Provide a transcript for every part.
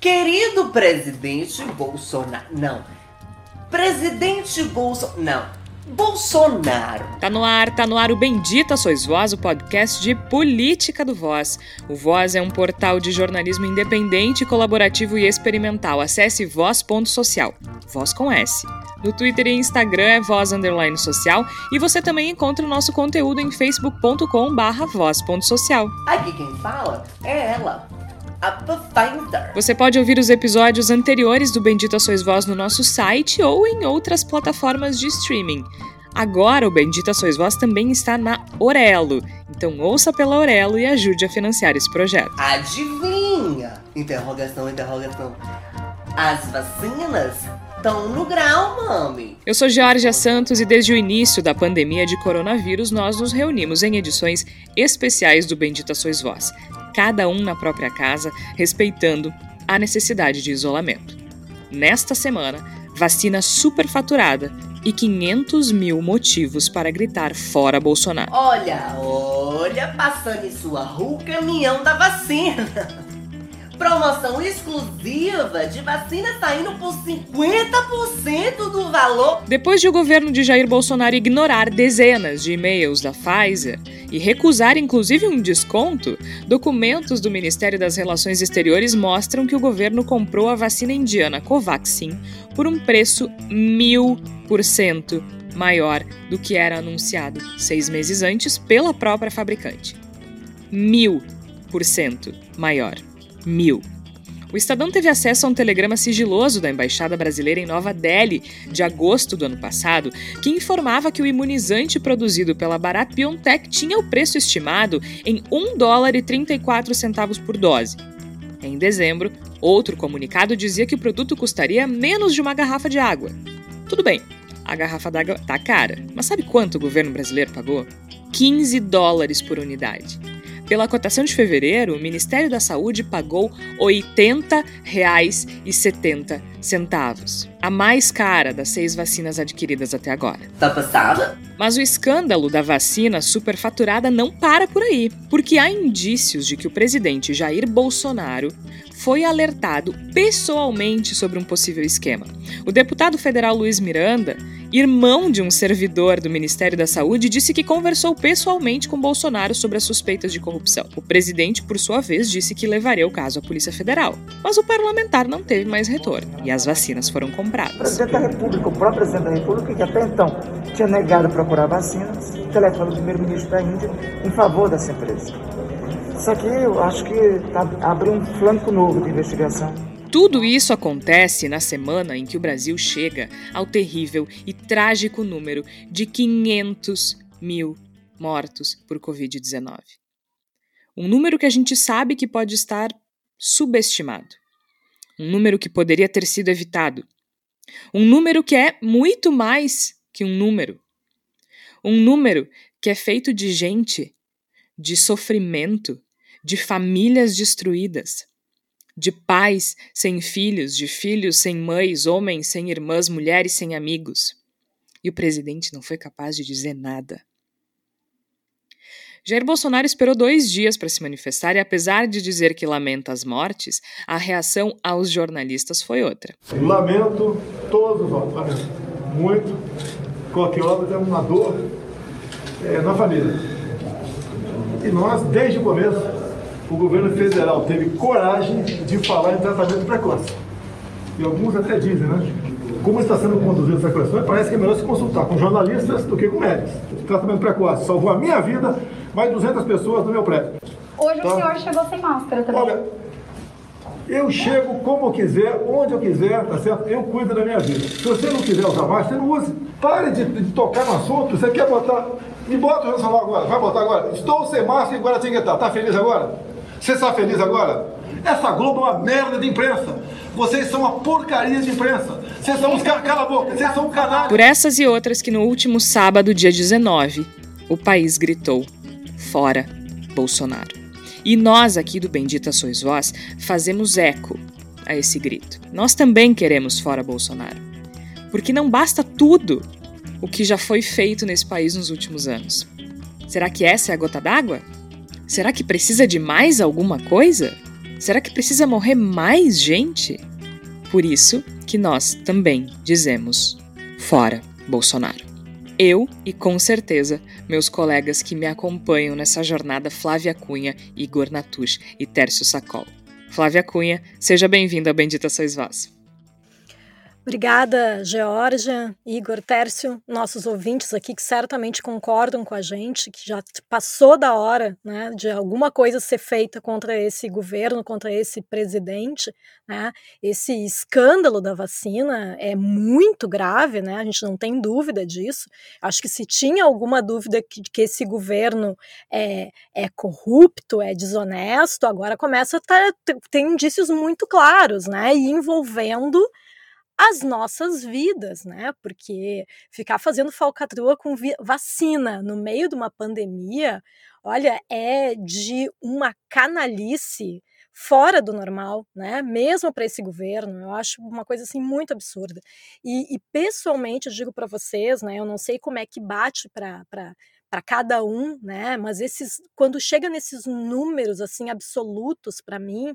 Querido presidente Bolsonaro. Não. Presidente Bolsonaro. Não. Bolsonaro. Tá no ar, tá no ar o Bendita Sois Voz, o podcast de política do Voz. O Voz é um portal de jornalismo independente, colaborativo e experimental. Acesse voz.social. Voz com S. No Twitter e Instagram é voz underline social e você também encontra o nosso conteúdo em facebook.com barra voz.social. Aqui quem fala é ela. Você pode ouvir os episódios anteriores do Bendita Sois Voz no nosso site ou em outras plataformas de streaming. Agora o Bendita Sois Voz também está na Orelo, então ouça pela Orelo e ajude a financiar esse projeto. Adivinha? Interrogação, interrogação. As vacinas estão no grau, mami. Eu sou Georgia Santos e desde o início da pandemia de coronavírus nós nos reunimos em edições especiais do Bendita Sois Voz, cada um na própria casa, respeitando a necessidade de isolamento. Nesta semana, vacina superfaturada e 500 mil motivos para gritar fora Bolsonaro. Olha, olha, passando em sua rua o caminhão da vacina. Promoção exclusiva de vacina saindo por 50% do valor. Depois de o governo de Jair Bolsonaro ignorar dezenas de e-mails da Pfizer e recusar inclusive um desconto, documentos do Ministério das Relações Exteriores mostram que o governo comprou a vacina indiana Covaxin por um preço mil por cento maior do que era anunciado seis meses antes pela própria fabricante. Mil por cento maior mil. O Estadão teve acesso a um telegrama sigiloso da Embaixada Brasileira em Nova Delhi, de agosto do ano passado, que informava que o imunizante produzido pela Bharat BioNTech tinha o preço estimado em 1 dólar e 34 centavos por dose. Em dezembro, outro comunicado dizia que o produto custaria menos de uma garrafa de água. Tudo bem, a garrafa d'água tá cara, mas sabe quanto o governo brasileiro pagou? 15 dólares por unidade. Pela cotação de fevereiro, o Ministério da Saúde pagou R$ 80,70, a mais cara das seis vacinas adquiridas até agora. Tá passada? Mas o escândalo da vacina superfaturada não para por aí, porque há indícios de que o presidente Jair Bolsonaro foi alertado pessoalmente sobre um possível esquema. O deputado federal Luiz Miranda irmão de um servidor do Ministério da Saúde, disse que conversou pessoalmente com Bolsonaro sobre as suspeitas de corrupção. O presidente, por sua vez, disse que levaria o caso à Polícia Federal. Mas o parlamentar não teve mais retorno e as vacinas foram compradas. O presidente da República, o próprio presidente da República, que até então tinha negado procurar vacinas, telefone do primeiro-ministro da Índia em favor dessa empresa. Isso aqui eu acho que tá, abre um flanco novo de investigação. Tudo isso acontece na semana em que o Brasil chega ao terrível e trágico número de 500 mil mortos por Covid-19. Um número que a gente sabe que pode estar subestimado. Um número que poderia ter sido evitado. Um número que é muito mais que um número. Um número que é feito de gente, de sofrimento, de famílias destruídas de pais sem filhos, de filhos sem mães, homens sem irmãs, mulheres sem amigos. E o presidente não foi capaz de dizer nada. Jair Bolsonaro esperou dois dias para se manifestar e, apesar de dizer que lamenta as mortes, a reação aos jornalistas foi outra. Lamento todos os mortos, muito. Qualquer obra é uma dor é, na família. E nós, desde o começo, o governo federal teve coragem de falar em tratamento precoce. E alguns até dizem, né? Como está sendo conduzido essa questão, parece que é melhor se consultar com jornalistas do que com médicos. Tratamento precoce salvou a minha vida, mais 200 pessoas no meu prédio. Hoje tá? o senhor chegou sem máscara também. Olha, eu chego como quiser, onde eu quiser, tá certo? Eu cuido da minha vida. Se você não quiser usar máscara, você não use. Pare de, de tocar no assunto. Você quer botar. Me bota o celular agora. Vai botar agora. Estou sem máscara em Guaratinguetá. Tá feliz agora? Você está feliz agora? Essa Globo é uma merda de imprensa. Vocês são uma porcaria de imprensa. Vocês são uns cala a boca, vocês são um canalha. Por essas e outras que no último sábado, dia 19, o país gritou: fora Bolsonaro. E nós aqui do Bendita Sois Vós fazemos eco a esse grito. Nós também queremos fora Bolsonaro. Porque não basta tudo o que já foi feito nesse país nos últimos anos. Será que essa é a gota d'água? Será que precisa de mais alguma coisa? Será que precisa morrer mais gente? Por isso que nós também dizemos: fora Bolsonaro. Eu e com certeza meus colegas que me acompanham nessa jornada Flávia Cunha, Igor Natush e Tércio Sacol. Flávia Cunha, seja bem-vinda ao Bendita Sois Vós. Obrigada, Georgia, Igor, Tércio, nossos ouvintes aqui que certamente concordam com a gente, que já passou da hora né, de alguma coisa ser feita contra esse governo, contra esse presidente. Né? Esse escândalo da vacina é muito grave, né? a gente não tem dúvida disso. Acho que se tinha alguma dúvida que, que esse governo é, é corrupto, é desonesto, agora começa a ter, ter indícios muito claros, né? E envolvendo as nossas vidas, né? Porque ficar fazendo falcatrua com vacina no meio de uma pandemia, olha, é de uma canalice fora do normal, né? Mesmo para esse governo, eu acho uma coisa assim muito absurda. E, e pessoalmente eu digo para vocês, né? Eu não sei como é que bate para para cada um, né? Mas esses, quando chega nesses números assim absolutos para mim,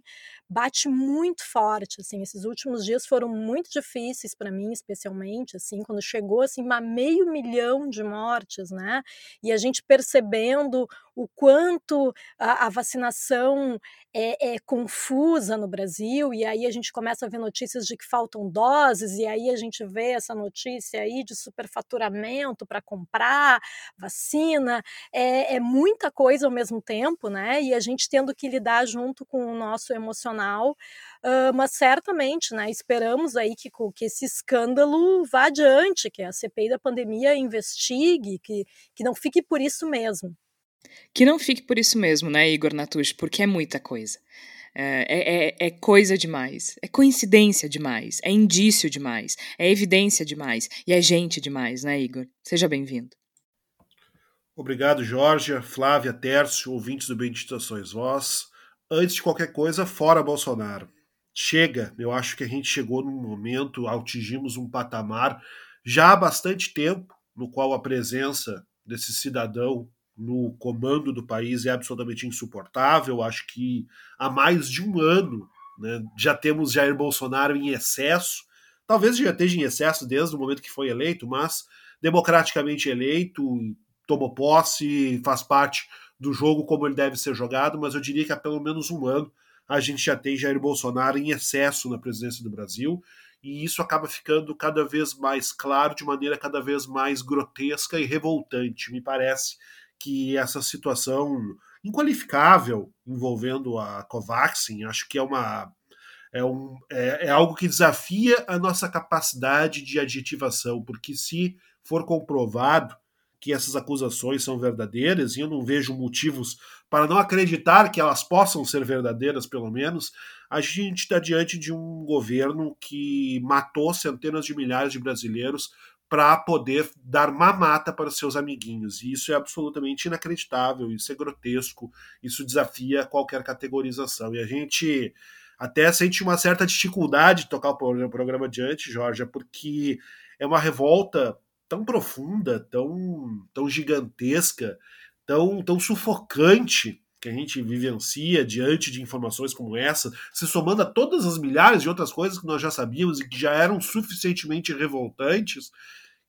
bate muito forte, assim. Esses últimos dias foram muito difíceis para mim, especialmente, assim, quando chegou assim a meio milhão de mortes, né? E a gente percebendo o quanto a, a vacinação é, é, confusa no Brasil, e aí a gente começa a ver notícias de que faltam doses, e aí a gente vê essa notícia aí de superfaturamento para comprar vacina, é, é muita coisa ao mesmo tempo, né? E a gente tendo que lidar junto com o nosso emocional, uh, mas certamente, né? Esperamos aí que, que esse escândalo vá adiante, que a CPI da pandemia investigue, que, que não fique por isso mesmo. Que não fique por isso mesmo, né, Igor Natush? Porque é muita coisa. É, é, é, é, coisa demais, é coincidência demais, é indício demais, é evidência demais e é gente demais, né, Igor? Seja bem-vindo. Obrigado, Jorge, Flávia, Tércio, ouvintes do Benditações Voz. Antes de qualquer coisa, fora Bolsonaro. Chega, eu acho que a gente chegou num momento, atingimos um patamar já há bastante tempo, no qual a presença desse cidadão no comando do país é absolutamente insuportável. Acho que há mais de um ano né, já temos Jair Bolsonaro em excesso. Talvez já esteja em excesso desde o momento que foi eleito, mas democraticamente eleito, tomou posse, faz parte do jogo como ele deve ser jogado, mas eu diria que há pelo menos um ano a gente já tem Jair Bolsonaro em excesso na presidência do Brasil, e isso acaba ficando cada vez mais claro de maneira cada vez mais grotesca e revoltante. Me parece que essa situação inqualificável envolvendo a Covaxin, acho que é uma é, um, é, é, algo que desafia a nossa capacidade de adjetivação, porque se for comprovado que essas acusações são verdadeiras, e eu não vejo motivos para não acreditar que elas possam ser verdadeiras, pelo menos, a gente está diante de um governo que matou centenas de milhares de brasileiros para poder dar mamata para os seus amiguinhos. E isso é absolutamente inacreditável, isso é grotesco, isso desafia qualquer categorização. E a gente até sente uma certa dificuldade de tocar o programa adiante, Jorge, porque é uma revolta tão profunda, tão, tão gigantesca, tão, tão sufocante que a gente vivencia diante de informações como essa, se somando a todas as milhares de outras coisas que nós já sabíamos e que já eram suficientemente revoltantes,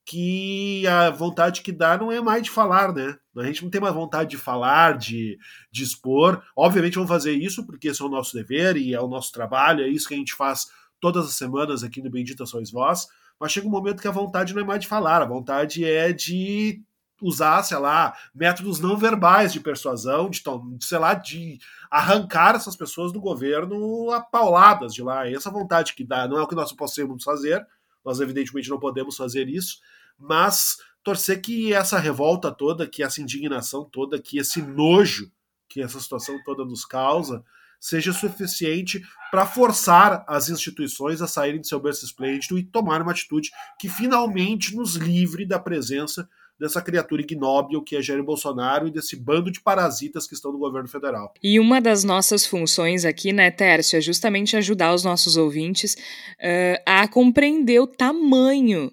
que a vontade que dá não é mais de falar, né? A gente não tem mais vontade de falar, de, de expor. Obviamente vamos fazer isso porque esse é o nosso dever e é o nosso trabalho, é isso que a gente faz todas as semanas aqui no Bendita Sois Vós, mas chega um momento que a vontade não é mais de falar, a vontade é de usar, sei lá, métodos não verbais de persuasão, de, sei lá, de arrancar essas pessoas do governo a pauladas de lá. Essa vontade que dá não é o que nós possamos fazer, nós evidentemente não podemos fazer isso, mas torcer que essa revolta toda, que essa indignação toda, que esse nojo que essa situação toda nos causa, seja suficiente para forçar as instituições a saírem de seu berço esplêndido e tomar uma atitude que finalmente nos livre da presença dessa criatura ignóbil que é Jair Bolsonaro e desse bando de parasitas que estão no governo federal. E uma das nossas funções aqui, né, Tércio, é justamente ajudar os nossos ouvintes uh, a compreender o tamanho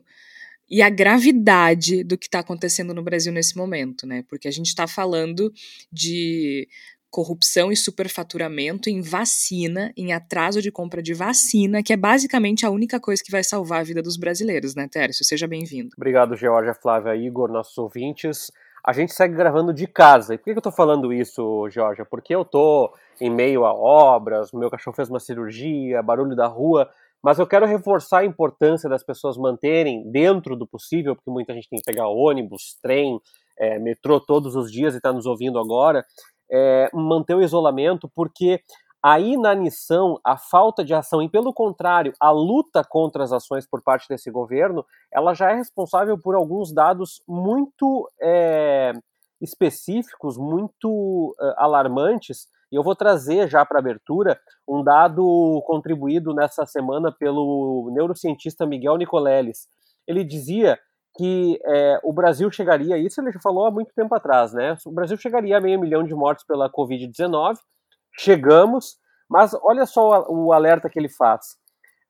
e a gravidade do que está acontecendo no Brasil nesse momento, né? Porque a gente está falando de corrupção e superfaturamento em vacina, em atraso de compra de vacina, que é basicamente a única coisa que vai salvar a vida dos brasileiros, né, Tércio? Seja bem-vindo. Obrigado, Georgia, Flávia, Igor, nossos ouvintes. A gente segue gravando de casa. E por que eu tô falando isso, Georgia? Porque eu tô em meio a obras, meu cachorro fez uma cirurgia, barulho da rua, mas eu quero reforçar a importância das pessoas manterem, dentro do possível, porque muita gente tem que pegar ônibus, trem, é, metrô todos os dias e está nos ouvindo agora, é, manter o isolamento, porque a inanição, a falta de ação e, pelo contrário, a luta contra as ações por parte desse governo, ela já é responsável por alguns dados muito é, específicos, muito uh, alarmantes. E eu vou trazer já para abertura um dado contribuído nessa semana pelo neurocientista Miguel Nicoleles. Ele dizia que é, o Brasil chegaria, isso ele já falou há muito tempo atrás, né? O Brasil chegaria a meio milhão de mortes pela Covid-19, chegamos, mas olha só o, o alerta que ele faz.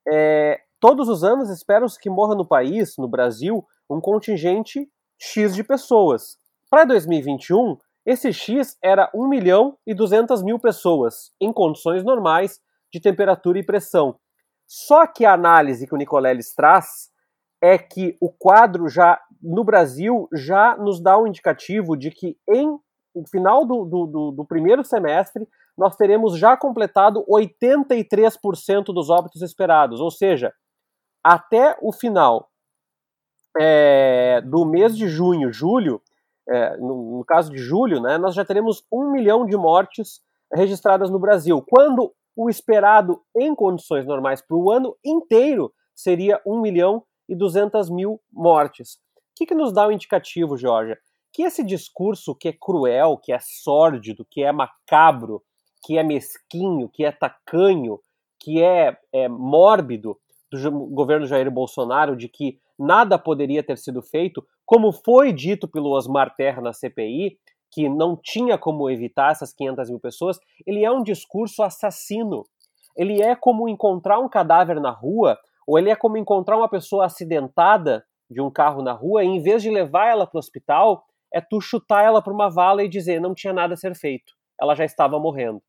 É, todos os anos esperam-se que morra no país, no Brasil, um contingente X de pessoas. Para 2021, esse X era 1 milhão e 200 mil pessoas, em condições normais de temperatura e pressão. Só que a análise que o Nicoleles traz é que o quadro já no Brasil já nos dá um indicativo de que em no final do, do, do primeiro semestre nós teremos já completado 83% dos óbitos esperados, ou seja, até o final é, do mês de junho, julho, é, no, no, caso de julho, né, nós já teremos um milhão de mortes registradas no Brasil, quando o esperado em condições normais para o ano inteiro seria um milhão e 200 mil mortes. O que, que nos dá o um indicativo, Georgia? Que esse discurso que é cruel, que é sórdido, que é macabro, que é mesquinho, que é tacanho, que é, é mórbido do governo Jair Bolsonaro de que nada poderia ter sido feito, como foi dito pelo Osmar Terra na CPI, que não tinha como evitar essas 500 mil pessoas, ele é um discurso assassino. Ele é como encontrar um cadáver na rua ou ele é como encontrar uma pessoa acidentada de um carro na rua e em vez de levar ela para o hospital, é tu chutar ela para uma vala e dizer não tinha nada a ser feito, ela já estava morrendo.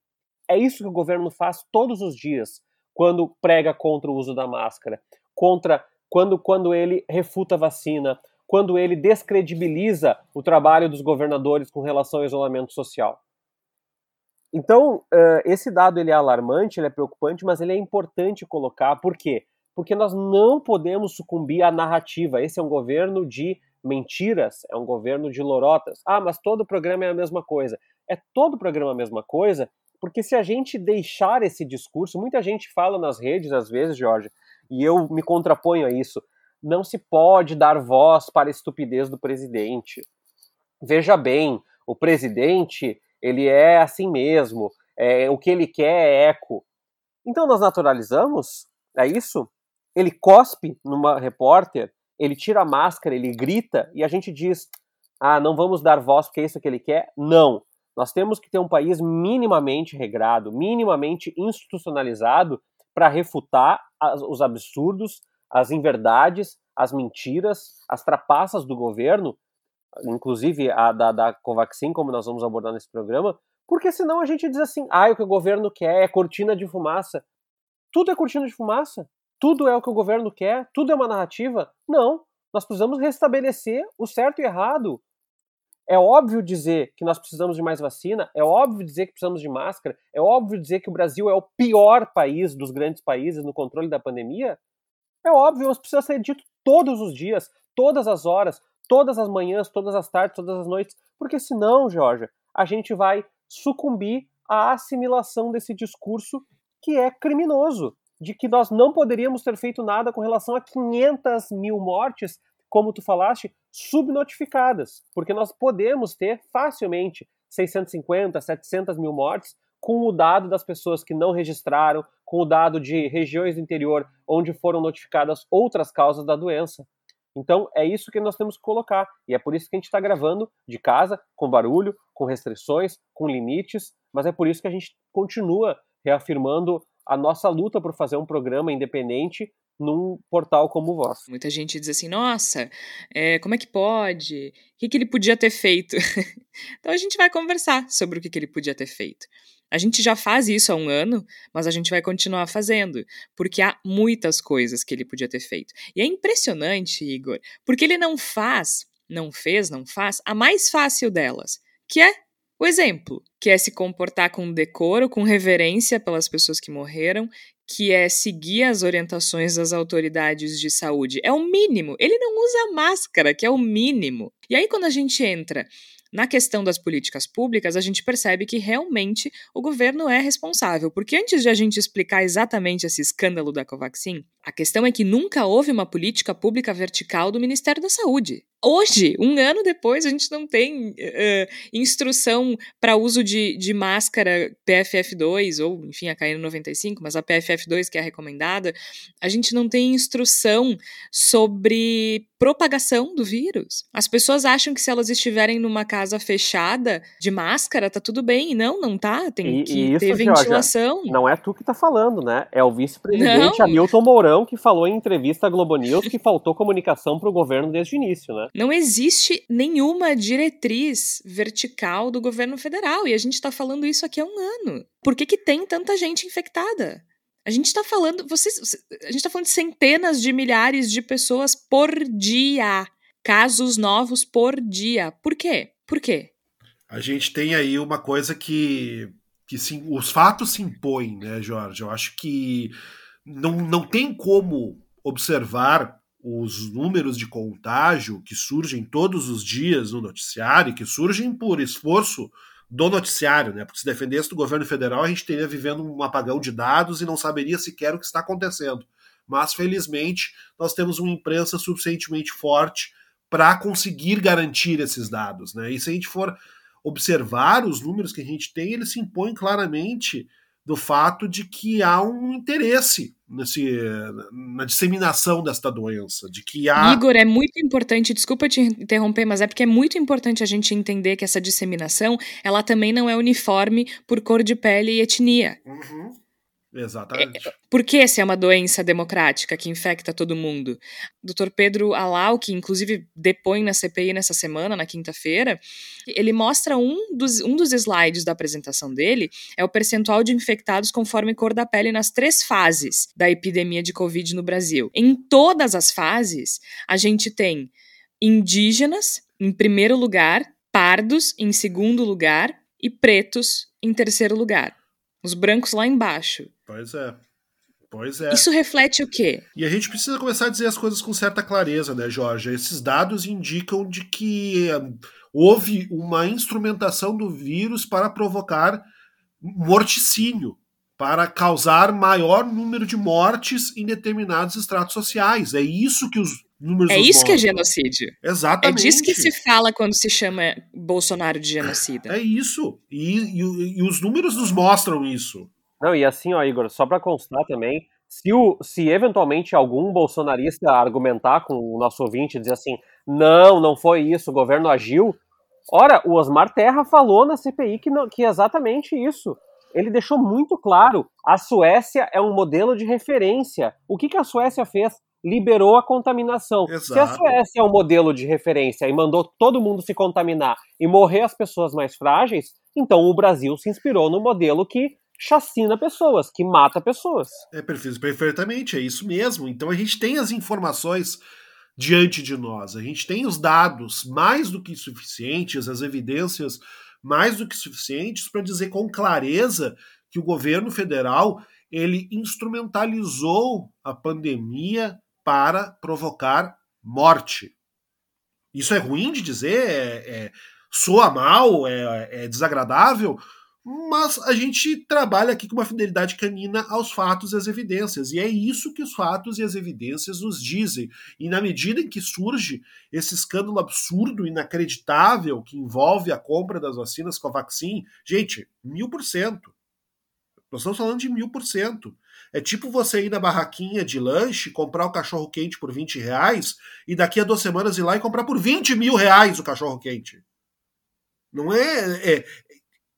É isso que o governo faz todos os dias quando prega contra o uso da máscara, contra quando, quando ele refuta a vacina, quando ele descredibiliza o trabalho dos governadores com relação ao isolamento social. Então, esse dado ele é alarmante, ele é preocupante, mas ele é importante colocar, por quê? Porque nós não podemos sucumbir à narrativa. Esse é um governo de mentiras, é um governo de lorotas. Ah, mas todo programa é a mesma coisa. É todo programa a mesma coisa, porque se a gente deixar esse discurso, muita gente fala nas redes às vezes, Jorge, e eu me contraponho a isso, não se pode dar voz para a estupidez do presidente. Veja bem, o presidente, ele é assim mesmo, é, o que ele quer é eco. Então nós naturalizamos? É isso? Ele cospe numa repórter, ele tira a máscara, ele grita e a gente diz: ah, não vamos dar voz porque é isso que ele quer. Não. Nós temos que ter um país minimamente regrado, minimamente institucionalizado para refutar as, os absurdos, as inverdades, as mentiras, as trapaças do governo, inclusive a da, da Covaxin, como nós vamos abordar nesse programa, porque senão a gente diz assim: ah, o que o governo quer é cortina de fumaça. Tudo é cortina de fumaça tudo é o que o governo quer, tudo é uma narrativa. Não, nós precisamos restabelecer o certo e errado. É óbvio dizer que nós precisamos de mais vacina, é óbvio dizer que precisamos de máscara, é óbvio dizer que o Brasil é o pior país dos grandes países no controle da pandemia. É óbvio, mas precisa ser dito todos os dias, todas as horas, todas as manhãs, todas as tardes, todas as noites, porque senão, Georgia, a gente vai sucumbir à assimilação desse discurso que é criminoso de que nós não poderíamos ter feito nada com relação a 500 mil mortes, como tu falaste, subnotificadas, porque nós podemos ter facilmente 650, 700 mil mortes com o dado das pessoas que não registraram, com o dado de regiões do interior onde foram notificadas outras causas da doença. Então é isso que nós temos que colocar. E é por isso que a gente está gravando de casa, com barulho, com restrições, com limites, mas é por isso que a gente continua reafirmando a nossa luta por fazer um programa independente num portal como o vosso. Muita gente diz assim, nossa, é, como é que pode? O que, que ele podia ter feito? então a gente vai conversar sobre o que, que ele podia ter feito. A gente já faz isso há um ano, mas a gente vai continuar fazendo, porque há muitas coisas que ele podia ter feito. E é impressionante, Igor, porque ele não faz, não fez, não faz, a mais fácil delas, que é o exemplo, que é se comportar com decoro, com reverência pelas pessoas que morreram, que é seguir as orientações das autoridades de saúde. É o mínimo. Ele não usa máscara, que é o mínimo. E aí, quando a gente entra na questão das políticas públicas, a gente percebe que realmente o governo é responsável. Porque antes de a gente explicar exatamente esse escândalo da Covaxin, a questão é que nunca houve uma política pública vertical do Ministério da Saúde. Hoje, um ano depois, a gente não tem uh, instrução para uso de, de máscara PFF2, ou enfim, a KN95, mas a PFF2 que é a recomendada, a gente não tem instrução sobre propagação do vírus. As pessoas acham que se elas estiverem numa casa fechada de máscara, tá tudo bem. Não, não tá. Tem E- que e isso, ter Georgia, ventilação. Não é tu que tá falando, né? É o vice-presidente. Hamilton Mourão que falou em entrevista à Globo News que faltou comunicação pro governo desde o início, né? Não existe nenhuma diretriz vertical do governo federal. E a gente está falando isso aqui há um ano. Por que, que tem tanta gente infectada? A gente está falando. Vocês, a gente está falando de centenas de milhares de pessoas por dia. Casos novos por dia. Por quê? Por quê? A gente tem aí uma coisa que, que sim, os fatos se impõem, né, Jorge? Eu acho que não, não tem como observar os números de contágio que surgem todos os dias no noticiário, e que surgem por esforço do noticiário, né? Porque se defendesse do governo federal, a gente estaria vivendo um apagão de dados e não saberia sequer o que está acontecendo. Mas, felizmente, nós temos uma imprensa suficientemente forte para conseguir garantir esses dados, né? E se a gente for observar os números que a gente tem, eles se impõem claramente do fato de que há um interesse nesse, na disseminação desta doença, de que há Igor, é muito importante, desculpa te interromper, mas é porque é muito importante a gente entender que essa disseminação, ela também não é uniforme por cor de pele e etnia. Uhum. Exatamente. Porque se é uma doença democrática que infecta todo mundo. Dr. Pedro Alau, que inclusive depõe na CPI nessa semana, na quinta-feira, ele mostra um dos, um dos slides da apresentação dele, é o percentual de infectados conforme cor da pele nas três fases da epidemia de Covid no Brasil. Em todas as fases, a gente tem indígenas em primeiro lugar, pardos em segundo lugar e pretos em terceiro lugar. Os brancos lá embaixo. Pois é. Pois é. Isso reflete o quê? E a gente precisa começar a dizer as coisas com certa clareza, né, Jorge? Esses dados indicam de que eh, houve uma instrumentação do vírus para provocar morticínio, para causar maior número de mortes em determinados estratos sociais. É isso que os números É isso que é genocídio. É Exatamente. disso que se fala quando se chama Bolsonaro de genocida. É isso. E, e- e os números nos mostram isso. Não, e assim, ó, Igor, só pra constar também, se, o, se eventualmente algum bolsonarista argumentar com o nosso ouvinte e dizer assim, não, não foi isso, o governo agiu, ora, o Osmar Terra falou na CPI que, não, que é exatamente isso. Ele deixou muito claro, a Suécia é um modelo de referência. O que, que a Suécia fez? Liberou a contaminação. Se a Exato. Suécia é um modelo de referência e mandou todo mundo se contaminar e morrer as pessoas mais frágeis, então o Brasil se inspirou no modelo que chacina pessoas, que mata pessoas. É perfeito, perfeitamente, é isso mesmo. Então a gente tem as informações diante de nós, a gente tem os dados mais do que suficientes, as evidências mais do que suficientes para dizer com clareza que o governo federal ele instrumentalizou a pandemia para provocar morte. Isso é ruim de dizer, é, é- soa mal, é, é desagradável, mas a gente trabalha aqui com uma fidelidade canina aos fatos e às evidências. E é isso que os fatos e as evidências nos dizem. E na medida em que surge esse escândalo absurdo, inacreditável, que envolve a compra das vacinas com a Covaxin, gente, mil por cento. Nós estamos falando de mil por cento. É tipo você ir na barraquinha de lanche, comprar o cachorro quente por 20 reais e daqui a duas semanas ir lá e comprar por 20 mil reais o cachorro quente. Não é. É,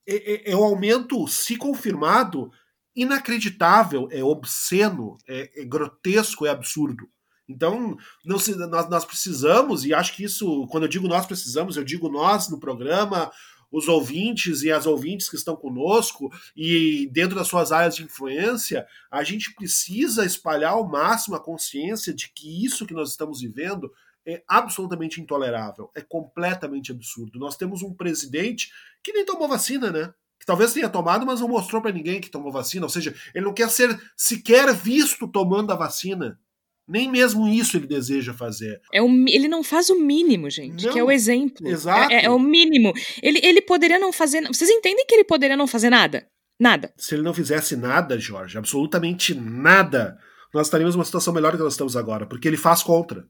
é, é um aumento, se confirmado, inacreditável, é obsceno, é, é grotesco, é absurdo. Então, se, nós, nós precisamos, e acho que isso, quando eu digo nós precisamos, eu digo nós no programa, os ouvintes e as ouvintes que estão conosco e dentro das suas áreas de influência, a gente precisa espalhar ao máximo a consciência de que isso que nós estamos vivendo é absolutamente intolerável, é completamente absurdo. Nós temos um presidente que nem tomou vacina, né? Que talvez tenha tomado, mas não mostrou para ninguém que tomou vacina, ou seja, ele não quer ser sequer visto tomando a vacina. Nem mesmo isso ele deseja fazer. É o, ele não faz o mínimo, gente, não, que é o exemplo. Exato. É, é, o mínimo. Ele, ele poderia não fazer. Vocês entendem que ele poderia não fazer nada? Nada. Se ele não fizesse nada, Jorge, absolutamente nada, nós estaríamos numa situação melhor do que nós estamos agora, porque ele faz contra.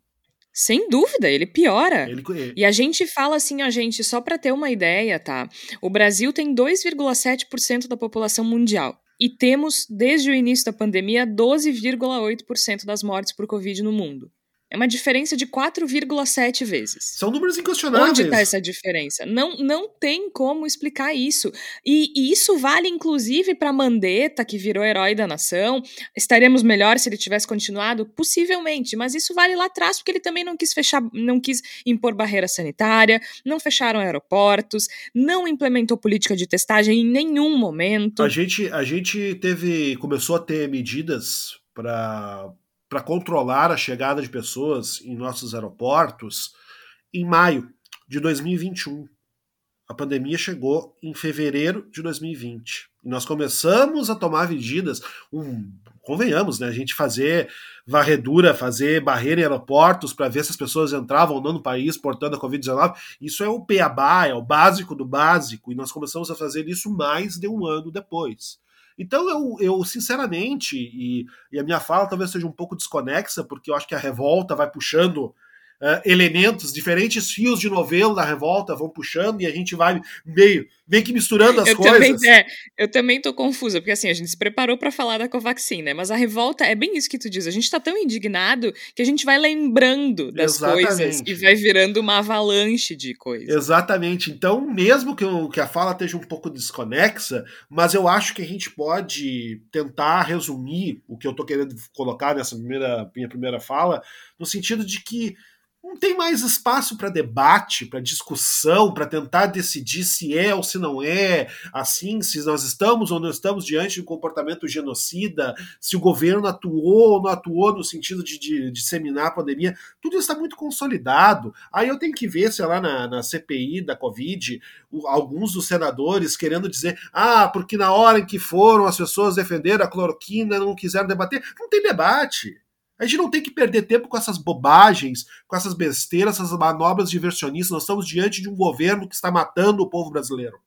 Sem dúvida, ele piora. Ele... E a gente fala assim, ó, gente, só para ter uma ideia, tá? O Brasil tem 2,7% da população mundial. E temos, desde o início da pandemia, 12,8% das mortes por Covid no mundo. É uma diferença de 4,7 vezes. São números inquestionáveis. Onde está essa diferença? Não, não tem como explicar isso. E, e isso vale, inclusive, para Mandetta, que virou herói da nação. Estaremos melhor se ele tivesse continuado? Possivelmente, mas isso vale lá atrás, porque ele também não quis fechar, não quis impor barreira sanitária, não fecharam aeroportos, não implementou política de testagem em nenhum momento. A gente, a gente teve. começou a ter medidas para para controlar a chegada de pessoas em nossos aeroportos em maio de 2021. A pandemia chegou em fevereiro de 2020. E nós começamos a tomar medidas, um, convenhamos, né? A gente fazer varredura, fazer barreira em aeroportos para ver se as pessoas entravam ou não no país portando a Covid-19. Isso é o peabá, é o básico do básico. E nós começamos a fazer isso mais de um ano depois. Então, eu, eu sinceramente, e, e, a minha fala talvez seja um pouco desconexa, porque eu acho que a revolta vai puxando uh, elementos, diferentes fios de novelo da revolta vão puxando e a gente vai meio, meio que misturando as eu coisas. Também, é, eu também tô confusa, porque assim, a gente se preparou para falar da Covaxin, né? Mas a revolta é bem isso que tu diz. A gente tá tão indignado que a gente vai lembrando das Exatamente. coisas e vai virando uma avalanche de coisas. Exatamente. Então, mesmo que, eu, que a fala esteja um pouco desconexa, mas eu acho que a gente pode tentar resumir o que eu tô querendo colocar nessa primeira, minha primeira fala, no sentido de que não tem mais espaço para debate, para discussão, para tentar decidir se é ou se não é assim, se nós estamos ou não estamos diante de um comportamento genocida, se o governo atuou ou não atuou no sentido de, de, disseminar a pandemia. Tudo isso está muito consolidado. Aí eu tenho que ver, sei lá, na, na CPI da Covid, o, alguns dos senadores querendo dizer: ah, porque na hora em que foram as pessoas defender a cloroquina não quiseram debater. Não tem debate. A gente não tem que perder tempo com essas bobagens, com essas besteiras, essas manobras diversionistas. Nós estamos diante de um governo que está matando o povo brasileiro.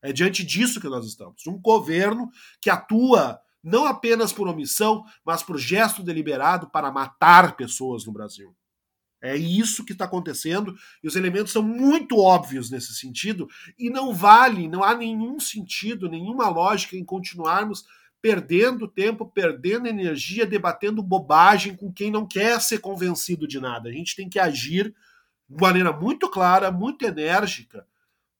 É diante disso que nós estamos. Um governo que atua não apenas por omissão, mas por gesto deliberado para matar pessoas no Brasil. É isso que está acontecendo e os elementos são muito óbvios nesse sentido e não vale, não há nenhum sentido, nenhuma lógica em continuarmos perdendo tempo, perdendo energia, debatendo bobagem com quem não quer ser convencido de nada. A gente tem que agir de maneira muito clara, muito enérgica,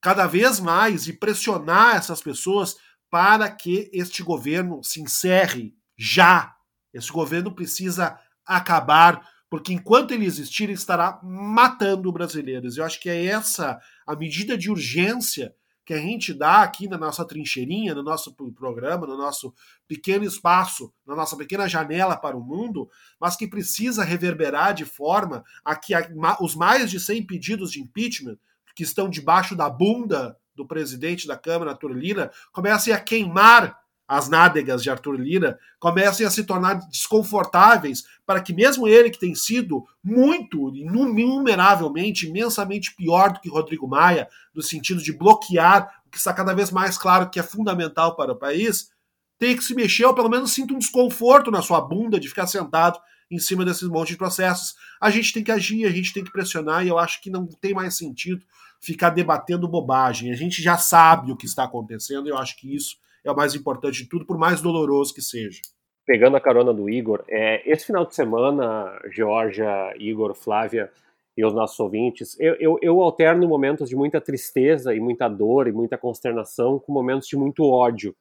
cada vez mais e pressionar essas pessoas para que este governo se encerre já. Esse governo precisa acabar, porque enquanto ele existir, ele estará matando brasileiros. Eu acho que é essa a medida de urgência que a gente dá aqui na nossa trincheirinha, no nosso programa, no nosso pequeno espaço, na nossa pequena janela para o mundo, mas que precisa reverberar de forma a que os mais de 100 pedidos de impeachment que estão debaixo da bunda do presidente da Câmara, Arthur comecem a queimar as nádegas de Arthur Lira comecem a se tornar desconfortáveis para que mesmo ele que tem sido muito, inumeravelmente, imensamente pior do que Rodrigo Maia, no sentido de bloquear o que está cada vez mais claro que é fundamental para o país, tenha que se mexer ou pelo menos sinta um desconforto na sua bunda de ficar sentado em cima desses monte de processos. A gente tem que agir, a gente tem que pressionar e eu acho que não tem mais sentido ficar debatendo bobagem. A gente já sabe o que está acontecendo e eu acho que isso é o mais importante de tudo, por mais doloroso que seja. Pegando a carona do Igor, é, esse final de semana, Georgia, Igor, Flávia e os nossos ouvintes, eu, eu, eu alterno momentos de muita tristeza e muita dor e muita consternação com momentos de muito ódio.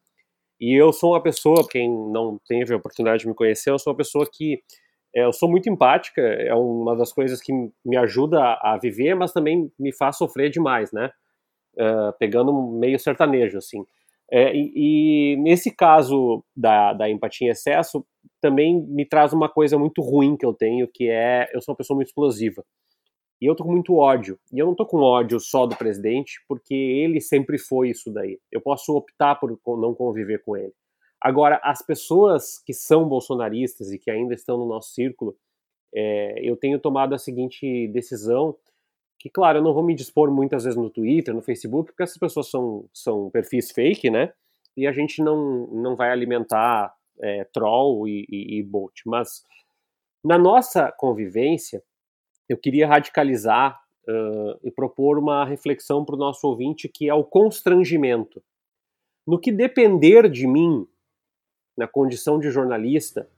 E eu sou uma pessoa, quem não teve a oportunidade de me conhecer, eu sou uma pessoa que é, eu sou muito empática, é uma das coisas que me ajuda a, viver, mas também me faz sofrer demais, né? Uh, pegando meio sertanejo, assim. É, e, e, nesse caso da, da empatia em excesso, também me traz uma coisa muito ruim que eu tenho, que é eu sou uma pessoa muito explosiva. E eu tô com muito ódio. E eu não tô com ódio só do presidente, porque ele sempre foi isso daí. Eu posso optar por não conviver com ele. Agora, as pessoas que são bolsonaristas e que ainda estão no nosso círculo, é, eu tenho tomado a seguinte decisão, que, claro, eu não vou me dispor muitas vezes no Twitter, no Facebook, porque essas pessoas são, são perfis fake, né? E a gente não, não vai alimentar é, troll e, e, e bot. Mas na nossa convivência, eu queria radicalizar uh, e propor uma reflexão para o nosso ouvinte que é o constrangimento. No que depender de mim, na condição de jornalista,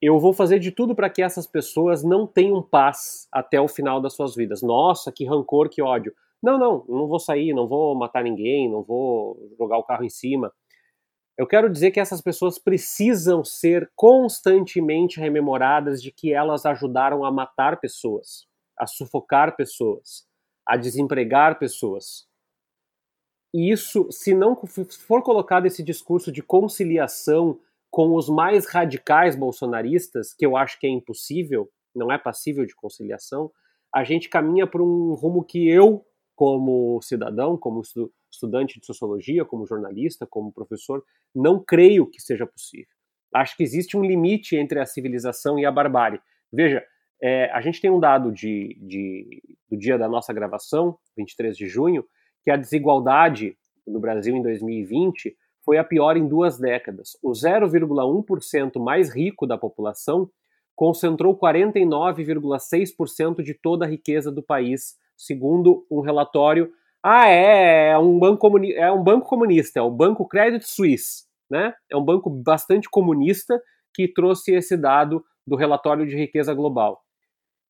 eu vou fazer de tudo para que essas pessoas não tenham paz até o final das suas vidas. Nossa, que rancor, que ódio. Não, não, não vou sair, não vou matar ninguém, não vou jogar o carro em cima. Eu quero dizer que essas pessoas precisam ser constantemente rememoradas de que elas ajudaram a matar pessoas, a sufocar pessoas, a desempregar pessoas. E isso, se não for colocado esse discurso de conciliação com os mais radicais bolsonaristas, que eu acho que é impossível, não é passível de conciliação, a gente caminha por um rumo que eu, como cidadão, como estudante de sociologia, como jornalista, como professor, não creio que seja possível. Acho que existe um limite entre a civilização e a barbárie. Veja, é, a gente tem um dado de, de, do dia da nossa gravação, 23 de junho, que a desigualdade no Brasil em 2020 foi a pior em duas décadas. O 0,1% mais rico da população concentrou 49,6% de toda a riqueza do país, segundo um relatório ah, é, é um banco, comuni é um banco comunista, é o Banco Credit Suisse, né? É um banco bastante comunista que trouxe esse dado do relatório de riqueza global.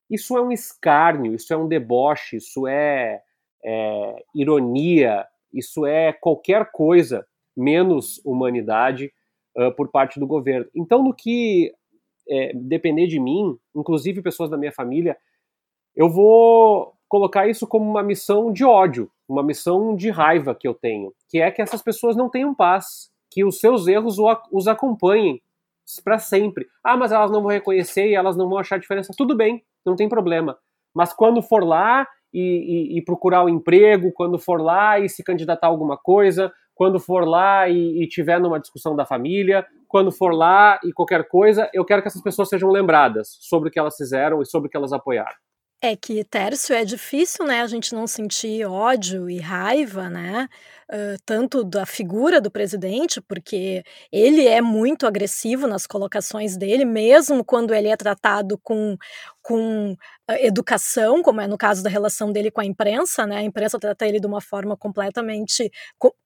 Isso é um escárnio, isso é um deboche, isso é, é ironia, isso é qualquer coisa menos humanidade uh, por parte do governo. Então, no que é, depender de mim, inclusive pessoas da minha família, eu vou colocar isso como uma missão de ódio, uma missão de raiva que eu tenho, que é que essas pessoas não tenham paz, que os seus erros os acompanhem para sempre. Ah, mas elas não vão reconhecer e elas não vão achar diferença. Tudo bem, não tem problema. Mas quando for lá e, e, e procurar o um emprego, quando for lá e se candidatar a alguma coisa, quando for lá e, e tiver numa discussão da família, quando for lá e qualquer coisa, eu quero que essas pessoas sejam lembradas sobre o que elas fizeram e sobre o que elas apoiaram. É que, Tércio, é difícil, né, a gente não sentir ódio e raiva, né, uh, tanto da figura do presidente, porque ele é muito agressivo nas colocações dele, mesmo quando ele é tratado com, com educação, como é no caso da relação dele com a imprensa, né, a imprensa trata ele de uma forma completamente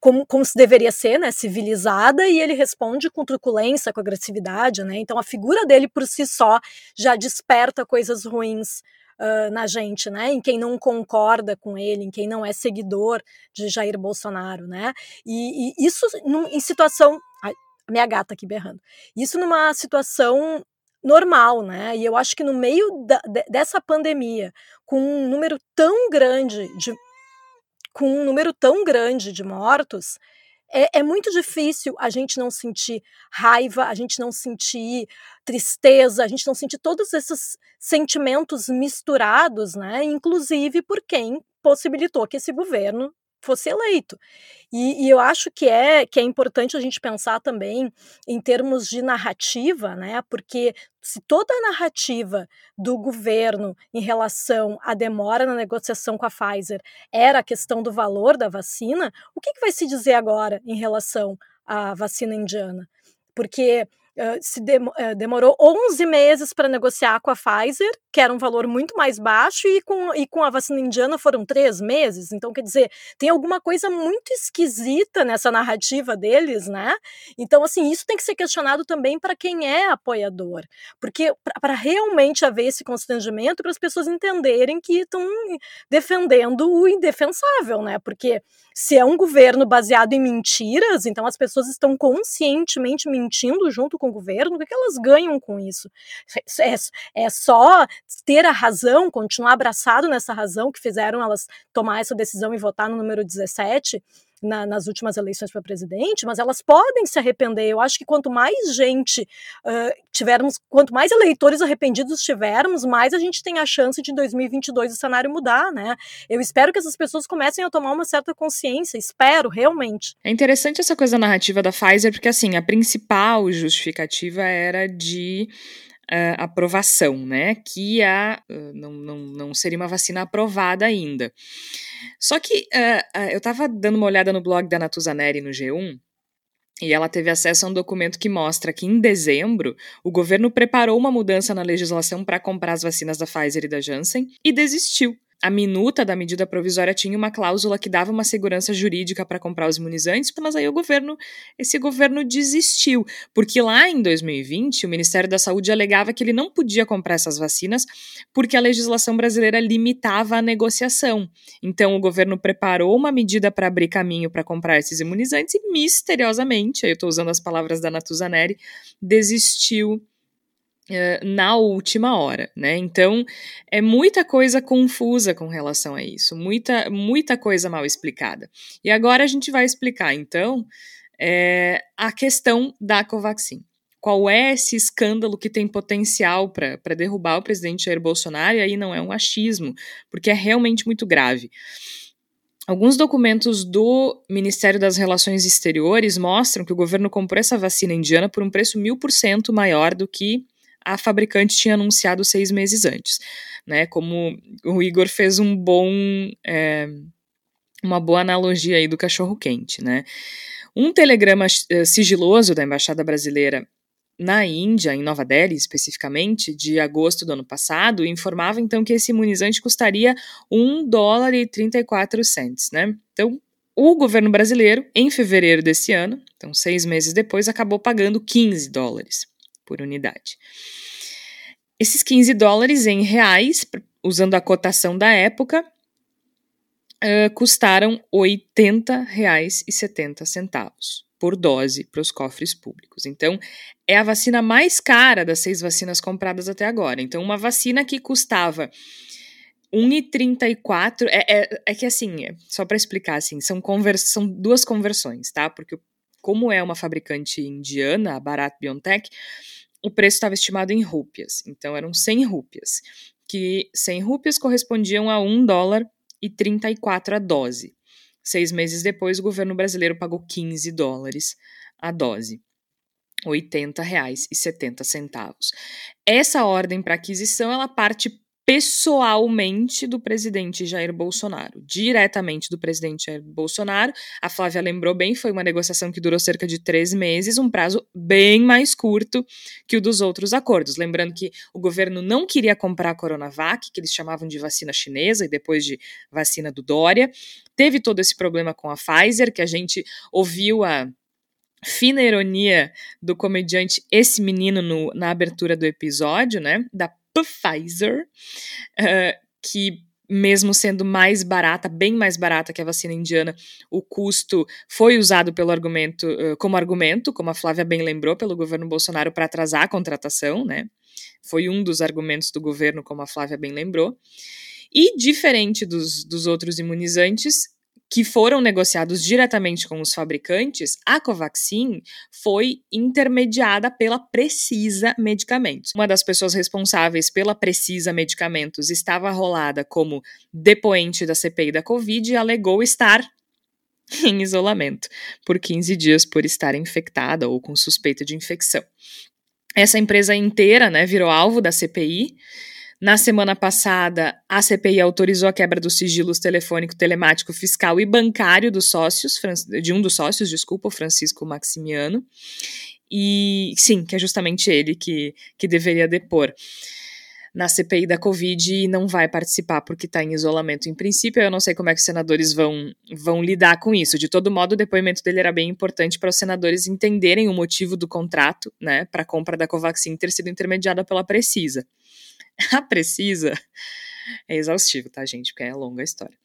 como, como se deveria ser, né, civilizada, e ele responde com truculência, com agressividade, né, então a figura dele por si só já desperta coisas ruins uh, na gente, né? Em quem não concorda com ele, em quem não é seguidor de Jair Bolsonaro, né? E, e isso num, em situação. Ai, minha gata aqui berrando. Isso numa situação normal, né? E eu acho que no meio da, dessa pandemia, com um número tão grande de com um número tão grande de mortos, é, é, muito difícil a gente não sentir raiva, a gente não sentir tristeza, a gente não sentir todos esses sentimentos misturados, né? Inclusive por quem possibilitou que esse governo fosse eleito. E, e, eu acho que é, que é importante a gente pensar também em termos de narrativa, né? Porque se toda a narrativa do governo em relação à demora na negociação com a Pfizer era a questão do valor da vacina, o que, que vai se dizer agora em relação à vacina indiana? Porque uh, se uh, demorou 11 meses para negociar com a Pfizer, que era um valor muito mais baixo, e com, e com a vacina indiana foram três meses. Então, quer dizer, tem alguma coisa muito esquisita nessa narrativa deles, né? Então, assim, isso tem que ser questionado também para quem é apoiador, porque para realmente haver esse constrangimento, para as pessoas entenderem que estão defendendo o indefensável, né? Porque se é um governo baseado em mentiras, então as pessoas estão conscientemente mentindo junto com o governo, o que, elas ganham com isso? É, é só ter a razão, continuar abraçado nessa razão que fizeram elas tomar essa decisão e votar no número 17? Na, nas últimas eleições para presidente, mas elas podem se arrepender. Eu acho que quanto mais gente uh, tivermos, quanto mais eleitores arrependidos tivermos, mais a gente tem a chance de em 2022 o cenário mudar, né? Eu espero que essas pessoas comecem a tomar uma certa consciência, espero, realmente. É interessante essa coisa narrativa da Pfizer, porque assim, a principal justificativa era de aprovação, né? Que a, uh, não, não, não seria uma vacina aprovada ainda. Só que uh, eu estava dando uma olhada no blog da Natuza Neri no G1 e ela teve acesso a um documento que mostra que em dezembro o governo preparou uma mudança na legislação para comprar as vacinas da Pfizer e da Janssen e desistiu a minuta da medida provisória tinha uma cláusula que dava uma segurança jurídica para comprar os imunizantes, mas aí o governo, esse governo desistiu, porque lá em 2020 o Ministério da Saúde alegava que ele não podia comprar essas vacinas porque a legislação brasileira limitava a negociação. Então o governo preparou uma medida para abrir caminho para comprar esses imunizantes e misteriosamente, aí eu estou usando as palavras da Natuzaneri, desistiu na última hora, né? Então é muita coisa confusa com relação a isso, muita, muita coisa mal explicada. E agora a gente vai explicar, então, é, a questão da Covaxin. Qual é esse escândalo que tem potencial para derrubar o presidente Jair Bolsonaro? E aí não é um achismo, porque é realmente muito grave. Alguns documentos do Ministério das Relações Exteriores mostram que o governo comprou essa vacina indiana por um preço mil por cento maior do que a fabricante tinha anunciado seis meses antes, né? Como o Igor fez um bom, é, uma boa analogia aí do cachorro quente, né? Um telegrama eh, sigiloso da embaixada brasileira na Índia, em Nova Delhi especificamente, de agosto do ano passado, informava então que esse imunizante custaria 1 dólar e 34 cents, né? Então, o governo brasileiro, em fevereiro desse ano, então seis meses depois, acabou pagando 15 dólares por unidade. Esses 15 dólares em reais, usando a cotação da época, uh, custaram R$ 80,70 por dose para os cofres públicos. Então, é a vacina mais cara das seis vacinas compradas até agora. Então, uma vacina que custava 1,34 é, é, é que assim, é, só para explicar assim, são, são duas conversões, tá? Porque como é uma fabricante indiana, a Bharat Biotech, o preço estava estimado em rúpias, então eram 100 rúpias, que 100 rúpias correspondiam a 1 dólar e 34 a dose. Seis meses depois, o governo brasileiro pagou 15 dólares a dose. R$ 80,70. Essa ordem para aquisição ela parte pessoalmente do presidente Jair Bolsonaro, diretamente do presidente Jair Bolsonaro. A Flávia lembrou bem, foi uma negociação que durou cerca de três meses, um prazo bem mais curto que o dos outros acordos. Lembrando que o governo não queria comprar a Coronavac, que eles chamavam de vacina chinesa, e depois de vacina do Dória. Teve todo esse problema com a Pfizer, que a gente ouviu a fina ironia do comediante esse menino no, na abertura do episódio, né? Da Pfizer, uh, que mesmo sendo mais barata, bem mais barata que a vacina indiana, o custo foi usado pelo argumento, uh, como argumento, como a Flávia bem lembrou, pelo governo Bolsonaro para atrasar a contratação, né? Foi um dos argumentos do governo, como a Flávia bem lembrou. E diferente dos, dos outros imunizantes, que foram negociados diretamente com os fabricantes, a Covaxin foi intermediada pela Precisa Medicamentos. Uma das pessoas responsáveis pela Precisa Medicamentos estava rolada como depoente da CPI da Covid e alegou estar em isolamento por 15 dias por estar infectada ou com suspeita de infecção. Essa empresa inteira né, virou alvo da CPI na semana passada, a CPI autorizou a quebra dos sigilos telefônico, telemático, fiscal e bancário dos sócios, de um dos sócios, desculpa, o Francisco Maximiano. E sim, que é justamente ele que, que deveria depor na CPI da Covid e não vai participar porque está em isolamento em princípio. Eu não sei como é que os senadores vão, vão lidar com isso. De todo modo, o depoimento dele era bem importante para os senadores entenderem o motivo do contrato, né, para a compra da Covaxin ter sido intermediada pela Precisa. A Precisa é exaustivo, tá, gente? Porque é longa a história.